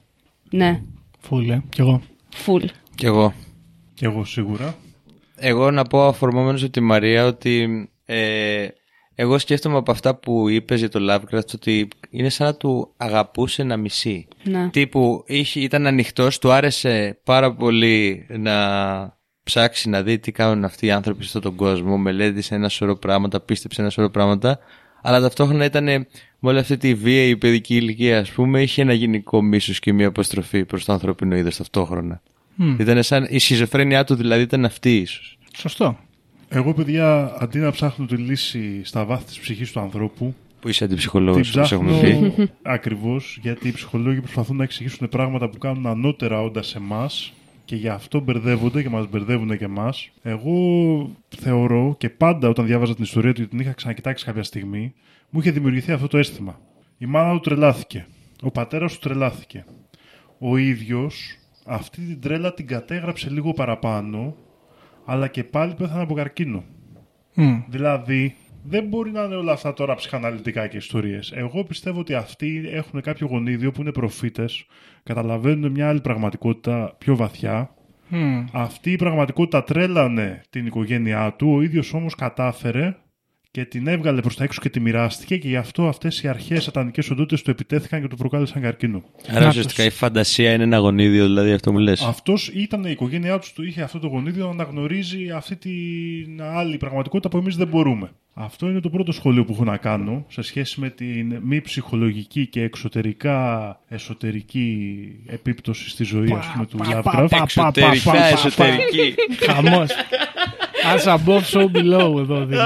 Ναι, Φουλ, ε. Κι εγώ. φουλ. Κι εγώ. Και εγώ σίγουρα. Εγώ να πω αφορμώμενος από τη Μαρία ότι ε, εγώ σκέφτομαι από αυτά που είπες για το Lovecraft ότι είναι σαν να τους αγαπούσε να μισεί. Ναι. Τύπου είχε, ήταν ανοιχτός, του άρεσε πάρα πολύ να ψάξει να δει τι κάνουν αυτοί οι άνθρωποι στον τον κόσμο, μελέτησε ένα σωρό πράγματα, πίστεψε ένα σωρό πράγματα, αλλά ταυτόχρονα ήταν με όλη αυτή τη βία η παιδική ηλικία, ας πούμε, είχε ένα γενικό μίσος και μια αποστροφή προς το ανθρώπινο είδος ταυτόχρονα. Μμ. Ήταν σαν, η σχιζοφρένειά του δηλαδή ήταν αυτή ίσως. Σωστό. Εγώ, παιδιά, αντί να ψάχνω τη λύση στα βάθη της ψυχής του ανθρώπου, Που είσαι την αντιψυχολόγος, όπως έχουμε ψάχνω πει. (laughs) ακριβώς γιατί οι ψυχολόγοι προσπαθούν να εξηγήσουν πράγματα που κάνουν ανώτερα όντα σε εμά και γι' αυτό μπερδεύονται και μας μπερδεύουν και εμάς. Εγώ θεωρώ και πάντα όταν διάβαζα την ιστορία του, γιατί την είχα ξανακοιτάξει κάποια στιγμή, μου είχε δημιουργηθεί αυτό το αίσθημα. Η μάνα του τρελάθηκε. Ο πατέρας του τρελάθηκε. Ο ίδιος αυτή την τρέλα την κατέγραψε λίγο παραπάνω, αλλά και πάλι πέθανε από καρκίνο. Μμ. Δηλαδή, δεν μπορεί να είναι όλα αυτά τώρα ψυχαναλυτικά και ιστορίες. Εγώ πιστεύω ότι αυτοί έχουν κάποιο γονίδιο που είναι προφήτες, καταλαβαίνουν μια άλλη πραγματικότητα πιο βαθιά. Μμ. Αυτή η πραγματικότητα τρέλανε την οικογένειά του, ο ίδιος όμως κατάφερε και την έβγαλε προς τα έξω και τη μοιράστηκε και γι' αυτό αυτές οι αρχαίε σατανικές οντότητε του επιτέθηκαν και του προκάλεσαν καρκίνο. Άρα Να ουσιαστικά τους. η φαντασία είναι ένα γονίδιο, δηλαδή αυτό μου λες. Αυτός ήταν η οικογένειά τους, του είχε αυτό το γονίδιο να αναγνωρίζει αυτή την άλλη πραγματικότητα που εμείς δεν μπορούμε. Αυτό είναι το πρώτο σχολείο που έχω να κάνω σε σχέση με την μη ψυχολογική και εξωτερικά εσωτερική επίπτωση στη ζωή ας πούμε, του πα, πα, Lovecraft. πα, Εξωτερικά, πα, πα, πα, εσωτερική. Χαμός. As above, so below εδώ Δήμο.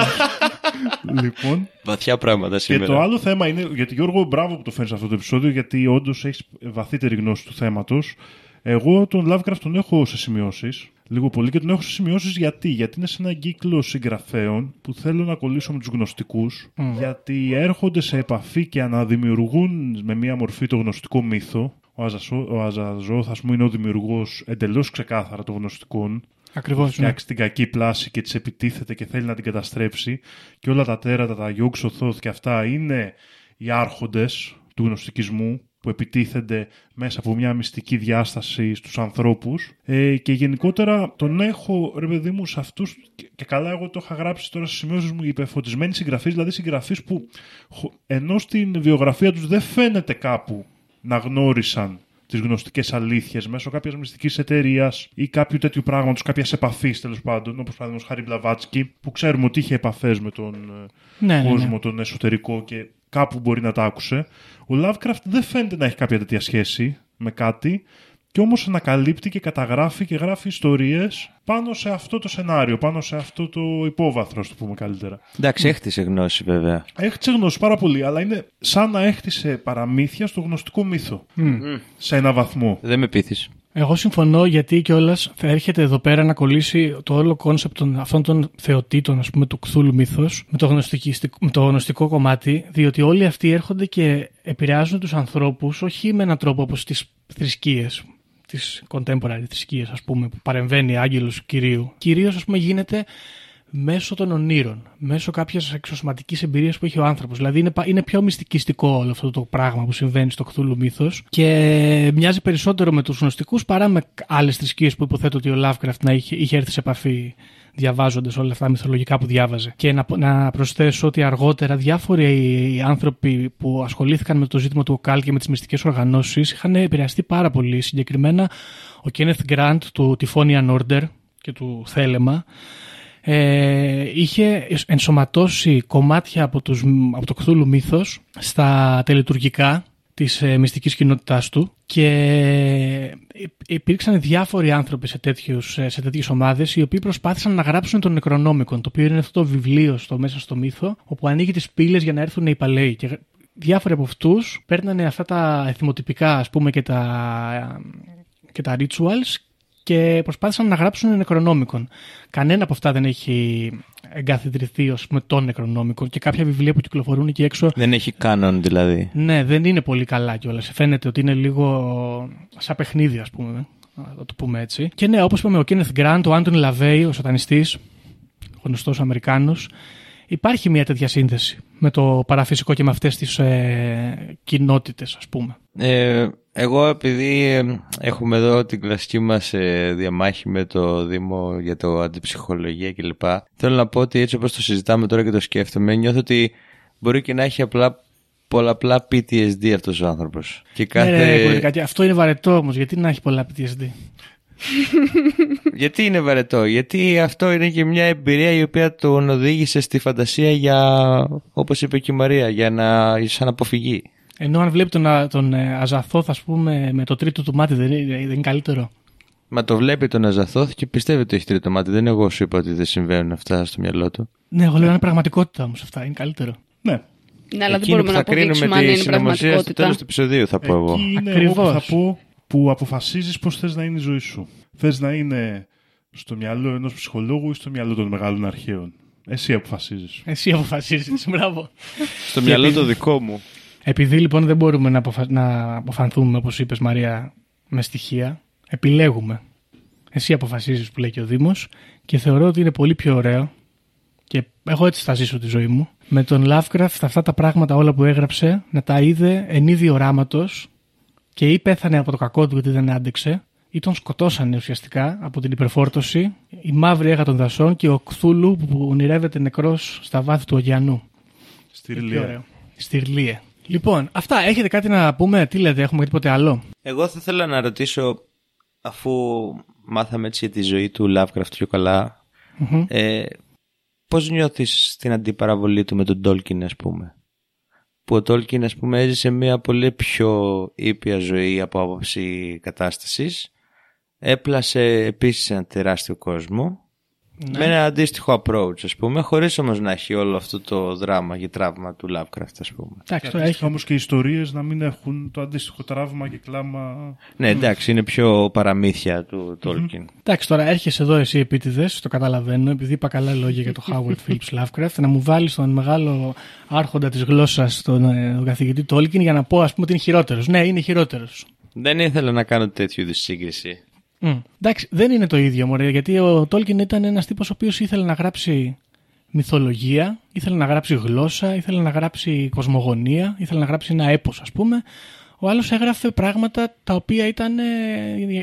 Λοιπόν, Βαθιά πράγματα και σήμερα. το άλλο θέμα είναι, γιατί Γιώργο, μπράβο που το φέρνεις αυτό το επεισόδιο, γιατί όντως έχεις βαθύτερη γνώση του θέματος. Εγώ τον Lovecraft τον έχω σε σημειώσεις, λίγο πολύ, και τον έχω σε σημειώσεις γιατί. Γιατί είναι σε έναν κύκλο συγγραφέων που θέλω να κολλήσω με τους γνωστικούς, γιατί έρχονται σε επαφή και αναδημιουργούν με μία μορφή το γνωστικό μύθο. Ο, Αζασό, ο Αζαζόθ, ας πούμε, είναι ο δημιουργός εντελώς ξεκάθαρα των γνωστικών. Ακριβώς. ναι. φτιάξει την κακή πλάση και της επιτίθεται και θέλει να την καταστρέψει. Και όλα τα τέρατα, τα Γιόγκ Οθόθ και αυτά είναι οι άρχοντες του γνωστικισμού που επιτίθενται μέσα από μια μυστική διάσταση στους ανθρώπους ε, και γενικότερα τον έχω ρε παιδί μου σε αυτούς και, και καλά εγώ το είχα γράψει τώρα στις σημειώσεις μου υπεφωτισμένοι συγγραφείς δηλαδή συγγραφείς που χω- ενώ στην βιογραφία τους δεν φαίνεται κάπου να γνώρισαν τις γνωστικές αλήθειες μέσω κάποιας μυστικής εταιρείας ή κάποιου τέτοιου πράγματος, κάποιας επαφής τέλος πάντων, όπως παραδείγματος χάρη Μπλαβάτσκι, που ξέρουμε ότι είχε επαφές με τον ε, Ναι, ναι, ναι. κόσμο, τον εσωτερικό και κάπου μπορεί να τα άκουσε. Ο Lovecraft δεν φαίνεται να έχει κάποια τέτοια σχέση με κάτι και όμως ανακαλύπτει και καταγράφει και γράφει ιστορίες πάνω σε αυτό το σενάριο, πάνω σε αυτό το υπόβαθρο, ας το πούμε καλύτερα. Εντάξει, έχτισε γνώση βέβαια. Έχτισε γνώση πάρα πολύ, αλλά είναι σαν να έχτισε παραμύθια στο γνωστικό μύθο. Σε ένα βαθμό. Δεν με πείθεις. Εγώ συμφωνώ γιατί κιόλας θα έρχεται εδώ πέρα να κολλήσει το όλο concept των, αυτών των θεοτήτων, ας πούμε, του Cthulhu μύθος με, το γνωστικιστικ- με το γνωστικό κομμάτι, διότι όλοι αυτοί έρχονται και επηρεάζουν τους ανθρώπους όχι με έναν τρόπο όπως τις θρησκείες, τις contemporary θρησκείες, ας πούμε, που παρεμβαίνει άγγελος κυρίου. Κυρίως, ας πούμε, γίνεται μέσω των ονείρων, μέσω κάποιας εξωσωματικής εμπειρίας που έχει ο άνθρωπος. Δηλαδή είναι, πα- είναι πιο μυστικιστικό όλο αυτό το πράγμα που συμβαίνει στο Cthulhu μύθος και μοιάζει περισσότερο με τους γνωστικούς παρά με άλλες θρησκείες που υποθέτω ότι ο Lovecraft να είχε, είχε έρθει σε επαφή διαβάζοντας όλα αυτά τα μυθολογικά που διάβαζε. Και να, να προσθέσω ότι αργότερα διάφοροι άνθρωποι που ασχολήθηκαν με το ζήτημα του ΟΚΑΛ και με τις μυστικές οργανώσεις είχαν επηρεαστεί πάρα πολύ. Συγκεκριμένα ο Kenneth Grant του Tiffonian Order και του Θέλεμα ε, είχε ενσωματώσει κομμάτια από, τους, από το Cthulhu μύθος στα τελετουργικά της ε, μυστικής κοινότητάς του και υ- υπήρξαν διάφοροι άνθρωποι σε, τέτοιους, ε, σε τέτοιες ομάδες οι οποίοι προσπάθησαν να γράψουν τον Necronomicon το οποίο είναι αυτό το βιβλίο στο, μέσα στο μύθο όπου ανοίγει τις πύλες για να έρθουν οι παλαιοί. Και διάφοροι από αυτούς παίρνανε αυτά τα εθιμοτυπικά ας πούμε και τα, και τα rituals και προσπάθησαν να γράψουν Necronomicon. Κανένα από αυτά δεν έχει εγκαθιδρυθεί ως με τον Necronomicon και κάποια βιβλία που κυκλοφορούν εκεί έξω Δεν έχει κάνον δηλαδή. ναι, δεν είναι πολύ καλά κιόλας. Φαίνεται ότι είναι λίγο σαν παιχνίδι, ας πούμε. Να το πούμε έτσι. Και ναι, όπως είπαμε, ο Kenneth Grant, ο Άντων Λαβέη, ο σατανιστής, γνωστός Αμερικάνος, υπάρχει μια τέτοια σύνδεση με το παραφυσικό και με αυτές τις ε, κοινότητες, ας πούμε. Ε, εγώ επειδή ε, έχουμε εδώ την κλασική μας ε, διαμάχη με το Δήμο για το αντιψυχολογία κλπ. Θέλω να πω ότι έτσι όπως το συζητάμε τώρα και το σκέφτομαι νιώθω ότι μπορεί και να έχει απλά πολλαπλά PTSD αυτός ο άνθρωπος. Και κάθε... Ναι, ρε, ρε, κάτι- αυτό είναι βαρετό όμως, γιατί να έχει πολλά PTSD. (laughs) Γιατί είναι βαρετό, γιατί αυτό είναι και μια εμπειρία η οποία τον οδήγησε στη φαντασία για, όπως είπε και η Μαρία, για να σαν αποφυγή. Ενώ αν βλέπει τον, α- τον ε, Αζαθόθ, ας πούμε, με το τρίτο του μάτι, δεν είναι, δεν είναι καλύτερο. Μα το βλέπει τον Αζαθόθ και πιστεύει ότι έχει τρίτο μάτι. Δεν εγώ σου είπα ότι δεν συμβαίνουν αυτά στο μυαλό του. Ναι, εγώ λέω είναι πραγματικότητα όμως αυτά, είναι καλύτερο. Ναι. Ναι, αλλά δεν Εκείνο μπορούμε που να θα κρίνουμε αποδείξουμε αν τη είναι συνωμοσία στο πραγματικότητα. τέλος του επεισοδίου θα πω εγώ. Εκεί είναι Ακριβώς. εγώ που θα πω που αποφασίζεις πώς θες να είναι η ζωή σου. Θες να είναι στο μυαλό ενός ψυχολόγου ή στο μυαλό των μεγάλων αρχαίων. Εσύ αποφασίζεις. Εσύ αποφασίζεις. (laughs) Μπράβο. Στο μυαλό το δικό μου. Επειδή λοιπόν δεν μπορούμε να, αποφα... να αποφανθούμε, όπως είπες Μαρία, με στοιχεία, επιλέγουμε. Εσύ αποφασίζεις που λέει και ο Δήμος και θεωρώ ότι είναι πολύ πιο ωραίο και εγώ έτσι θα ζήσω τη ζωή μου. Με τον Lovecraft αυτά τα πράγματα όλα που έγραψε να τα είδε εν είδη οράματος και ή πέθανε από το κακό του γιατί δεν άντεξε ή τον σκοτώσανε ουσιαστικά από την υπερφόρτωση η μαύρη έγα των δασών και ο Κθούλου που ονειρεύεται νεκρός στα βάθη του ωκεανού. Στη Τι Ριλία. ωραίο. Στη Ρλίε. Λοιπόν, αυτά. Έχετε κάτι να πούμε, τι λέτε, έχουμε τίποτε άλλο; Εγώ θα ήθελα να ρωτήσω, αφού μάθαμε έτσι για τη ζωή του Lovecraft πιο καλά, Μμμ. ε, πώς νιώθεις την αντιπαραβολή του με τον Tolkien ας πούμε; Που ο Tolkien ας πούμε έζησε μια πολύ πιο ήπια ζωή από άποψη κατάστασης. Έπλασε επίσης ένα τεράστιο κόσμο. Ναι. Με ένα αντίστοιχο approach ας πούμε, χωρίς όμως να έχει όλο αυτό το δράμα και τραύμα του Lovecraft ας πούμε. Εντάξει, τώρα Έχει έχει. όμως και ιστορίες να μην έχουν το αντίστοιχο τραύμα και κλάμα. Ναι εντάξει είναι πιο παραμύθια του Tolkien. Εντάξει, τώρα έρχεσαι εδώ εσύ επίτηδες, το καταλαβαίνω, επειδή είπα καλά λόγια για το Howard (laughs) Phillips Lovecraft, να μου βάλεις τον μεγάλο άρχοντα της γλώσσας, τον, ε, τον καθηγητή Tolkien, για να πω, ας πούμε, ότι είναι χειρότερος. Ναι, είναι χειρότερος. Δεν ήθελα να κάνω τέτοιου είδους σύγκριση. Εντάξει, δεν είναι το ίδιο, μωρέ, γιατί ο Tolkien ήταν ένας τύπος ο οποίος ήθελε να γράψει μυθολογία, ήθελε να γράψει γλώσσα, ήθελε να γράψει κοσμογονία, ήθελε να γράψει ένα έπος ας πούμε. Ο άλλος έγραφε πράγματα τα οποία ήταν ε,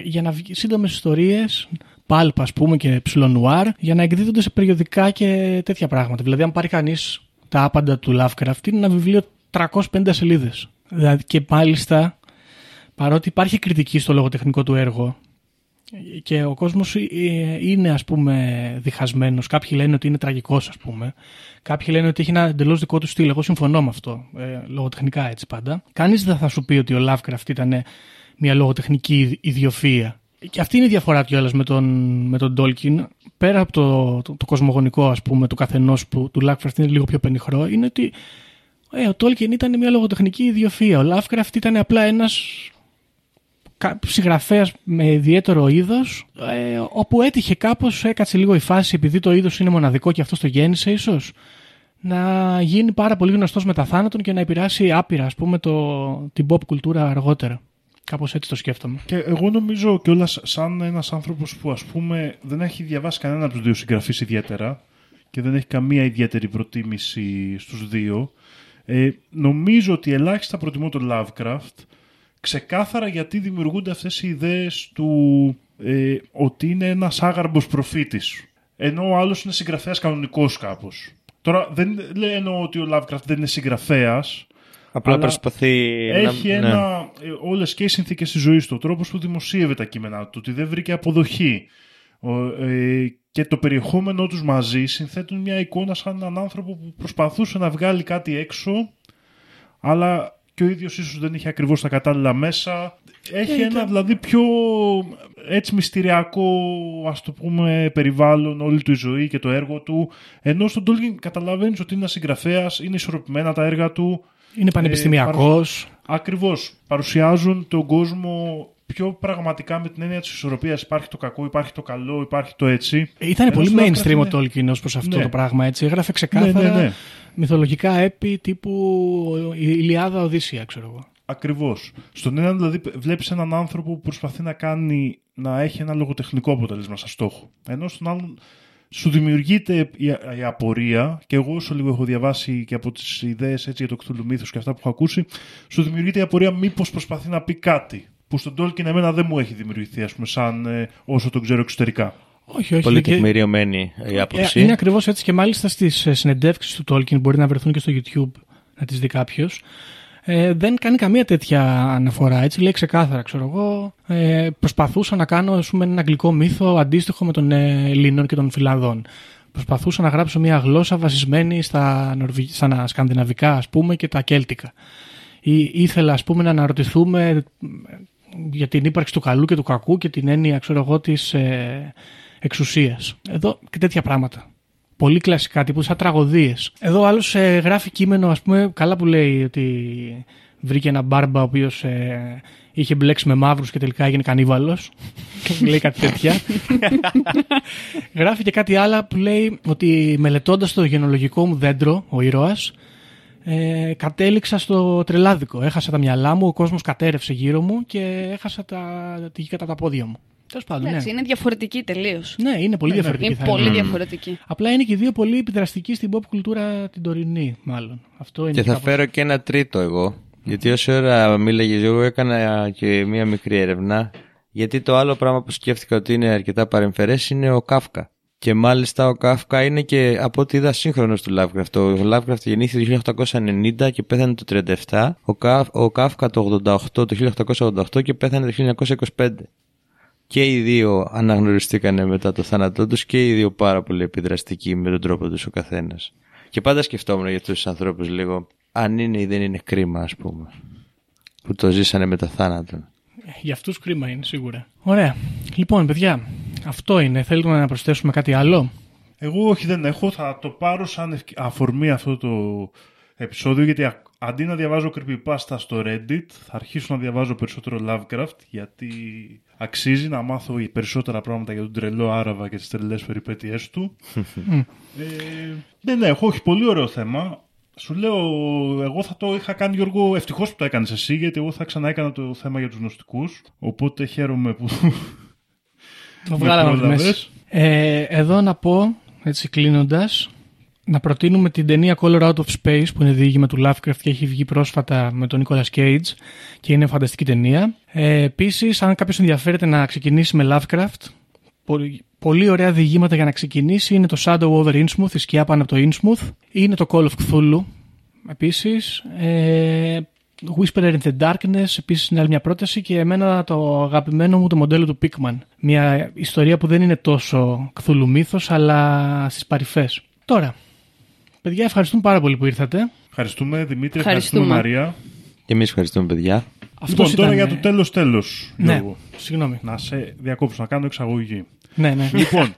για να βγει σύντομες ιστορίες, πάλπ ας πούμε και ψιλονουάρ, για να εκδίδονται σε περιοδικά και τέτοια πράγματα. Δηλαδή αν πάρει κανείς τα άπαντα του Lovecraft είναι ένα βιβλίο 350 σελίδες. Δηλαδή και μάλιστα παρότι υπάρχει κριτική στο λογοτεχνικό του έργο και ο κόσμος ε, είναι ας πούμε διχασμένος. Κάποιοι λένε ότι είναι τραγικός ας πούμε. Κάποιοι λένε ότι έχει ένα εντελώς δικό του στυλ. Εγώ συμφωνώ με αυτό. Ε, λογοτεχνικά έτσι πάντα. Κανείς δεν θα σου πει ότι ο Lovecraft ήταν μια λογοτεχνική ιδιοφία. Και αυτή είναι η διαφορά κιόλας με τον, με τον Tolkien. Πέρα από το, το, το κοσμογονικό ας πούμε του καθενός που του Lovecraft είναι λίγο πιο πενιχρό είναι ότι ε, ο Tolkien ήταν μια λογοτεχνική ιδιοφία. Ο Lovecraft ήταν απλά ένας συγγραφέας με ιδιαίτερο είδος, ε, όπου έτυχε κάπως, έκατσε λίγο η φάση, επειδή το είδος είναι μοναδικό και αυτό το γέννησε, ίσως να γίνει πάρα πολύ γνωστός μετά θάνατον και να επηρεάσει άπειρα, ας πούμε, το, την pop κουλτούρα αργότερα. Κάπως έτσι το σκέφτομαι. Και εγώ νομίζω κιόλας σαν ένας άνθρωπος που ας πούμε δεν έχει διαβάσει κανένα από τους δύο συγγραφείς ιδιαίτερα και δεν έχει καμία ιδιαίτερη προτίμηση στους δύο. Ε, νομίζω ότι ελάχιστα προτιμώ τον Lovecraft ξεκάθαρα γιατί δημιουργούνται αυτές οι ιδέες του ε, ότι είναι ένας άγαρμπος προφήτης ενώ ο άλλος είναι συγγραφέας κανονικός κάπως. Τώρα δεν λέω εννοώ ότι ο Lovecraft δεν είναι συγγραφέας Απλά αλλά προσπαθεί έχει να... ένα, ναι. ε, όλες και οι συνθήκες της ζωής του, ο τρόπος που δημοσίευε τα κείμενά του, ότι δεν βρήκε αποδοχή ο, ε, και το περιεχόμενό τους μαζί συνθέτουν μια εικόνα σαν έναν άνθρωπο που προσπαθούσε να βγάλει κάτι έξω αλλά και ο ίδιος ίσως δεν είχε ακριβώς τα κατάλληλα μέσα. Έχει ένα δηλαδή πιο έτσι μυστηριακό ας το πούμε περιβάλλον όλη του η ζωή και το έργο του ενώ στον Τόλκιν καταλαβαίνεις ότι είναι ένας συγγραφέας, είναι ισορροπημένα τα έργα του Είναι πανεπιστημιακός. Ακριβώς. Παρουσιάζουν τον κόσμο πιο πραγματικά με την έννοια της ισορροπίας. Υπάρχει το κακό, υπάρχει το καλό, υπάρχει το έτσι. Ήταν Ενώ πολύ στο Lovecraft mainstream ο είναι- Tolkien ως προς αυτό Ναι. το πράγμα. Έτσι. Έγραφε ξεκάθαρα Ναι, ναι, ναι. Μυθολογικά έπι τύπου η Ηλιάδα Οδύσσια, ξέρω εγώ. Ακριβώς. Στον έναν δηλαδή βλέπεις έναν άνθρωπο που προσπαθεί να κάνει, να έχει ένα λογοτεχνικό αποτέλεσμα σαν στόχο. Ενώ στον άλλον σου δημιουργείται η, η απορία και εγώ όσο λίγο έχω διαβάσει και από τις ιδέες έτσι, για το Cthulhu Mythos και αυτά που έχω ακούσει σου δημιουργείται η απορία μήπως προσπαθεί να πει κάτι που στον Tolkien εμένα δεν μου έχει δημιουργηθεί ας πούμε, σαν ε, όσο τον ξέρω εξωτερικά. Όχι, όχι. Πολύ και- τεκμηριωμένη η Ε, άποψη. Είναι ακριβώς έτσι και μάλιστα στις ε, συνεντεύξεις του Tolkien, μπορεί να βρεθούν και στο YouTube να τις δει κάποιος. Ε, δεν κάνει καμία τέτοια αναφορά. Έτσι λέει ξεκάθαρα, ξέρω εγώ. Ε, προσπαθούσα να κάνω ας πούμε, έναν αγγλικό μύθο αντίστοιχο με των ε, Ελλήνων και των Φιλανδών. Προσπαθούσα να γράψω μια γλώσσα βασισμένη στα, νορβη... στα σκανδιναβικά ας πούμε και τα κέλτικα. Ή, ήθελα ας πούμε να αναρωτηθούμε ε, για την ύπαρξη του καλού και του κακού και την έννοια ξέρω εγώ της ε, εξουσίας. Εδώ και τέτοια πράγματα. Πολύ κλασικά, τύπου σαν τραγωδίες. Εδώ άλλος ε, γράφει κείμενο, ας πούμε, καλά που λέει ότι βρήκε ένα μπάρμπα ο οποίος ε, είχε μπλέξει με μαύρους και τελικά έγινε κανίβαλος. Και (laughs) λέει κάτι τέτοια. γράφει και κάτι άλλο που λέει ότι μελετώντας το γενολογικό μου δέντρο, ο ήρωας, ε, κατέληξα στο τρελάδικο. Έχασα τα μυαλά μου, ο κόσμος κατέρευσε γύρω μου και έχασα τα, τη γη κατά τα πόδια μου. Τέλος πάντων, ναι. Εντάξει, είναι διαφορετική τελείως. Ναι, είναι πολύ διαφορετική. Είναι θα πολύ έλεγα. διαφορετική. Απλά είναι και οι δύο πολύ επιδραστικοί στην pop κουλτούρα την τωρινή, μάλλον. Αυτό είναι Και θα κάπως- φέρω και ένα τρίτο εγώ. Γιατί όση ώρα μίλαγε εγώ έκανα και μία μικρή έρευνα. Γιατί το άλλο πράγμα που σκέφτηκα ότι είναι αρκετά παρεμφερές είναι ο Κάφκα. Και μάλιστα ο Κάφκα είναι και από ό,τι είδα σύγχρονος του Lovecraft. Ο Lovecraft γεννήθηκε το 1890 και πέθανε το 37. Ο, Κάφ, ο Κάφκα το 88, το 1888 και πέθανε το 1925. Και οι δύο αναγνωριστήκανε μετά το θάνατό τους και οι δύο πάρα πολύ επιδραστικοί με τον τρόπο τους ο καθένας. Και πάντα σκεφτόμουν για αυτούς τους ανθρώπους λίγο αν είναι ή δεν είναι κρίμα ας πούμε που το ζήσανε με το θάνατο. Για αυτούς κρίμα είναι σίγουρα. Ωραία. Λοιπόν, παιδιά, αυτό είναι. Θέλουμε να προσθέσουμε κάτι άλλο; Εγώ όχι δεν έχω, θα το πάρω σαν ευκ- αφορμή αυτό το επεισόδιο γιατί α- αντί να διαβάζω creepypasta στο Reddit θα αρχίσω να διαβάζω περισσότερο Lovecraft γιατί αξίζει να μάθω περισσότερα πράγματα για τον τρελό Άραβα και τις τρελές περιπέτειές του. ε, ναι, ναι, έχω όχι πολύ ωραίο θέμα. Σου λέω, εγώ θα το είχα κάνει Γιώργο, ευτυχώς που το έκανες εσύ, γιατί εγώ θα ξανά έκανα το θέμα για τους γνωστικούς. Οπότε χαίρομαι που. Το με βγάλαμε από τη πρόλαβες. μέση. Ε, εδώ να πω, έτσι κλείνοντας, να προτείνουμε την ταινία Color Out of Space που είναι διήγημα του Lovecraft και έχει βγει πρόσφατα με τον Nicolas Cage και είναι φανταστική ταινία. Ε, Επίσης, αν κάποιος ενδιαφέρεται να ξεκινήσει με Lovecraft, πολύ, πολύ ωραία διηγήματα για να ξεκινήσει είναι το Shadow over Innsmouth, η σκιά πάνω από το Innsmouth, είναι το Call of Cthulhu. Επίσης, ε, Whisperer in the Darkness, επίσης είναι άλλη μια πρόταση και εμένα το αγαπημένο μου το μοντέλο του Pickman. Μια ιστορία που δεν είναι τόσο Cthulhu μύθος, αλλά στις παρυφές. Τώρα, παιδιά, ευχαριστούμε πάρα πολύ που ήρθατε. Ευχαριστούμε Δημήτρη, Ευχαριστούμε. ευχαριστούμε Μαρία. Και εμείς ευχαριστούμε παιδιά. λοιπόν, τώρα για ε, το τέλος τέλος, Ναι, Γιώργο. συγγνώμη. Να σε διακόψω, να κάνω εξαγωγή. Ναι, ναι. λοιπόν,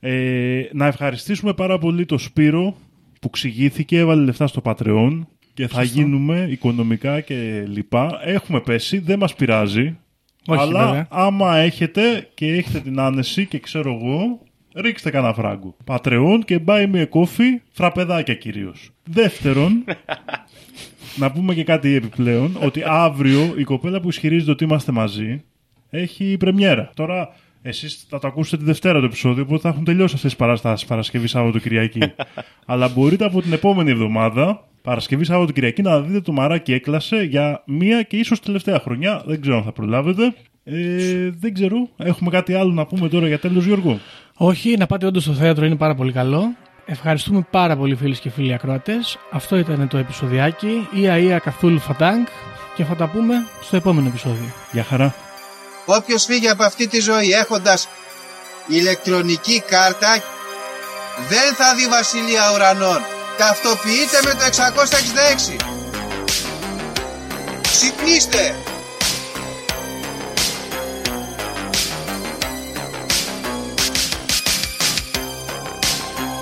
ε, να ευχαριστήσουμε πάρα πολύ το Σπύρο που ξηγήθηκε, έβαλε λεφτά στο Patreon και θα γίνουμε οικονομικά και λοιπά. Έχουμε πέσει, δεν μας πειράζει. Όχι, αλλά βέβαια. άμα έχετε και έχετε την άνεση και ξέρω εγώ, ρίξτε κανένα φράγκο. Patreon και buy me a coffee, φραπεδάκια κυρίως. Δεύτερον, (laughs) να πούμε και κάτι επιπλέον, ότι αύριο η κοπέλα που ισχυρίζεται ότι είμαστε μαζί έχει πρεμιέρα. Τώρα Εσείς θα το ακούσετε τη Δευτέρα το επεισόδιο, οπότε θα έχουν τελειώσει αυτές τις παραστάσεις Παρασκευή, Σάββατο, Κυριακή. (laughs) Αλλά μπορείτε από την επόμενη εβδομάδα, Παρασκευή, Σάββατο, Κυριακή, να δείτε το μαράκι έκλασε για μία και ίσως τελευταία χρονιά. Δεν ξέρω αν θα προλάβετε. Ε, δεν ξέρω. Έχουμε κάτι άλλο να πούμε τώρα για τέλος, Γιώργο; Όχι, να πάτε όντως στο θέατρο είναι πάρα πολύ καλό. Ευχαριστούμε πάρα πολύ φίλοι και φίλοι ακροατές. Αυτό ήταν το επεισοδιάκι. Ία Ία Καθούλ Φατάγκ και θα τα πούμε στο επόμενο επεισόδιο. Γεια χαρά. Όποιος φύγει από αυτή τη ζωή έχοντας ηλεκτρονική κάρτα δεν θα δει βασιλεία ουρανών. Ταυτοποιείτε με το 666. Ξυπνήστε!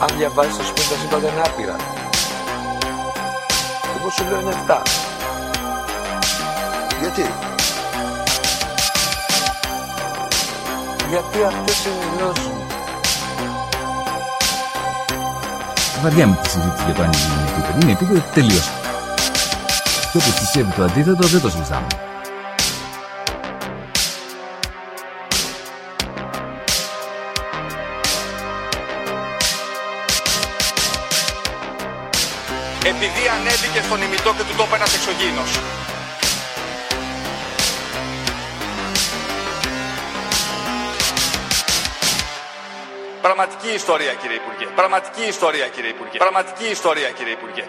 Αν διαβάζεις θα σου πει τα σύμπαντα είναι άπειρα. Εγώ σου λέω είναι 7. Γιατί; Γιατί αυτές είναι οι γνώσεις μου. Βαριάμαι τη συζήτηση για το αν είναι επίπεδο. Είναι επίπεδο τελείως. Και όποιο πιστεύει το αντίθετος δεν το συζητάμε. Επειδή ανέβηκε στον ημιτό και του τόπου ένας εξωγήινος. Πραγματική ιστορία κύριε Υπουργέ. Πραγματική ιστορία κύριε Υπουργέ. Πραγματική ιστορία κύριε Υπουργέ.